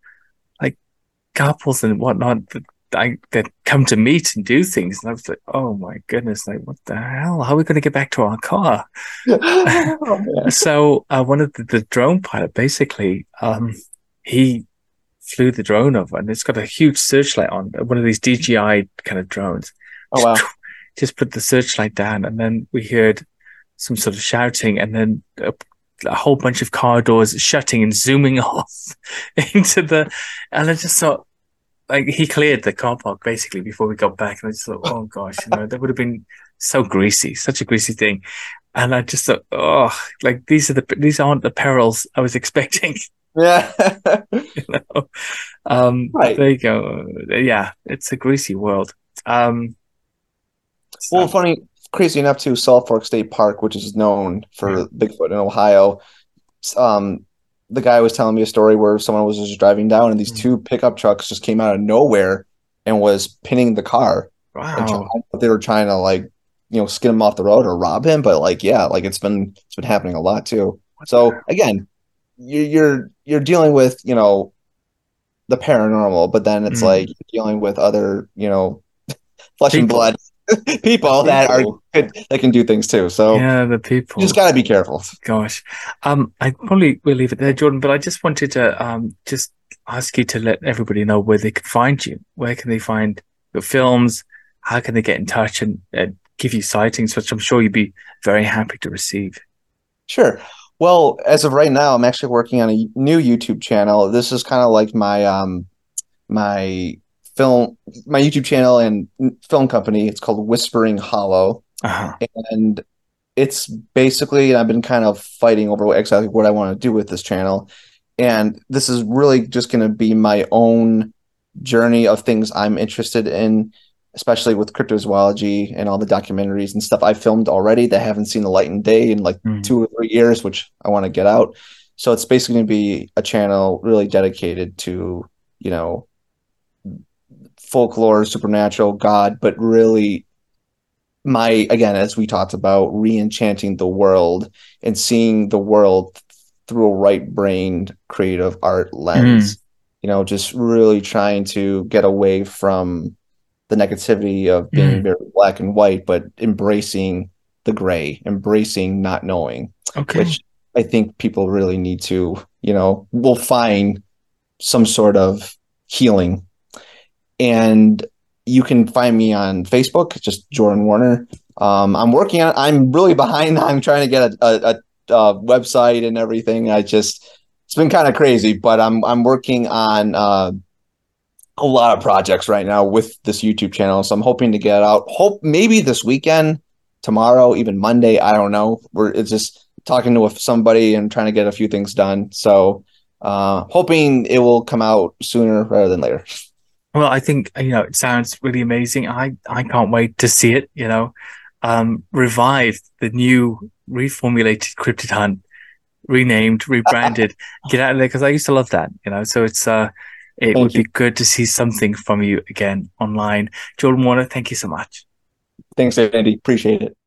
couples and whatnot that, I, that come to meet and do things. And I was like, oh my goodness, like, what the hell? How are we going to get back to our car? Oh. So uh, one of the, the drone pilot basically, um, he flew the drone over, and it's got a huge searchlight on one of these DJI kind of drones. Oh, wow. Just put the searchlight down, and then we heard some sort of shouting, and then a, a whole bunch of car doors shutting and zooming off into the. And I just thought, like, he cleared the car park basically before we got back, and I just thought, oh gosh, you know, that would have been so greasy, such a greasy thing. And I just thought, oh, like these are the these aren't the perils I was expecting. Yeah. You know, um, Right. there you go. Yeah, it's a greasy world. Um, so- Well, funny, crazy enough, too, Salt Fork State Park, which is known for Bigfoot in Ohio. Um, the guy was telling me a story where someone was just driving down, and these Mhm. two pickup trucks just came out of nowhere and was pinning the car. Wow, they were trying to like, you know, skin him off the road or rob him. But like, yeah, like it's been it's been happening a lot too. So again, you- you're you're dealing with you know the paranormal, but then it's Mhm. like dealing with other you know flesh and blood people that are People. good, that can do things too. So yeah, the people. you just got to be careful. Gosh, um, I probably will leave it there, Jordan. But I just wanted to um just ask you to let everybody know where they can find you. Where can they find your films? How can they get in touch and uh, give you sightings, which I'm sure you'd be very happy to receive. Sure. Well, as of right now, I'm actually working on a new YouTube channel. This is kind of like my um my film my YouTube channel and film company. It's called Whispering Hollow, Uh-huh. and it's basically and I've been kind of fighting over exactly what I want to do with this channel. And this is really just going to be my own journey of things I'm interested in, especially with cryptozoology and all the documentaries and stuff I filmed already that haven't seen the light and day in like mm. two or three years, which I want to get out. So it's basically going to be a channel really dedicated to, you know, folklore, supernatural, God, but really my again, as we talked about, re-enchanting the world and seeing the world through a right-brained creative art lens. Mm. You know, just really trying to get away from the negativity of being mm. very black and white, but embracing the gray, embracing not knowing. Okay. Which I think people really need to, you know, will find some sort of healing. And you can find me on Facebook, just Jordan Warner. Um, I'm working on. I'm really behind I'm trying to get a, a, a website and everything. I just it's been kind of crazy, but I'm I'm working on uh, a lot of projects right now with this YouTube channel. So I'm hoping to get out. Hope maybe this weekend, tomorrow, even Monday. I don't know. We're it's just talking to somebody and trying to get a few things done. So uh, hoping it will come out sooner rather than later. Well, I think you know it sounds really amazing. I I can't wait to see it. You know, um, revived the new reformulated Cryptid Hunt, renamed, rebranded. Get out of there because I used to love that. You know, so it's uh, it thank would you. be good to see something from you again online. Jordan Warner, thank you so much. Thanks, Andy. Appreciate it.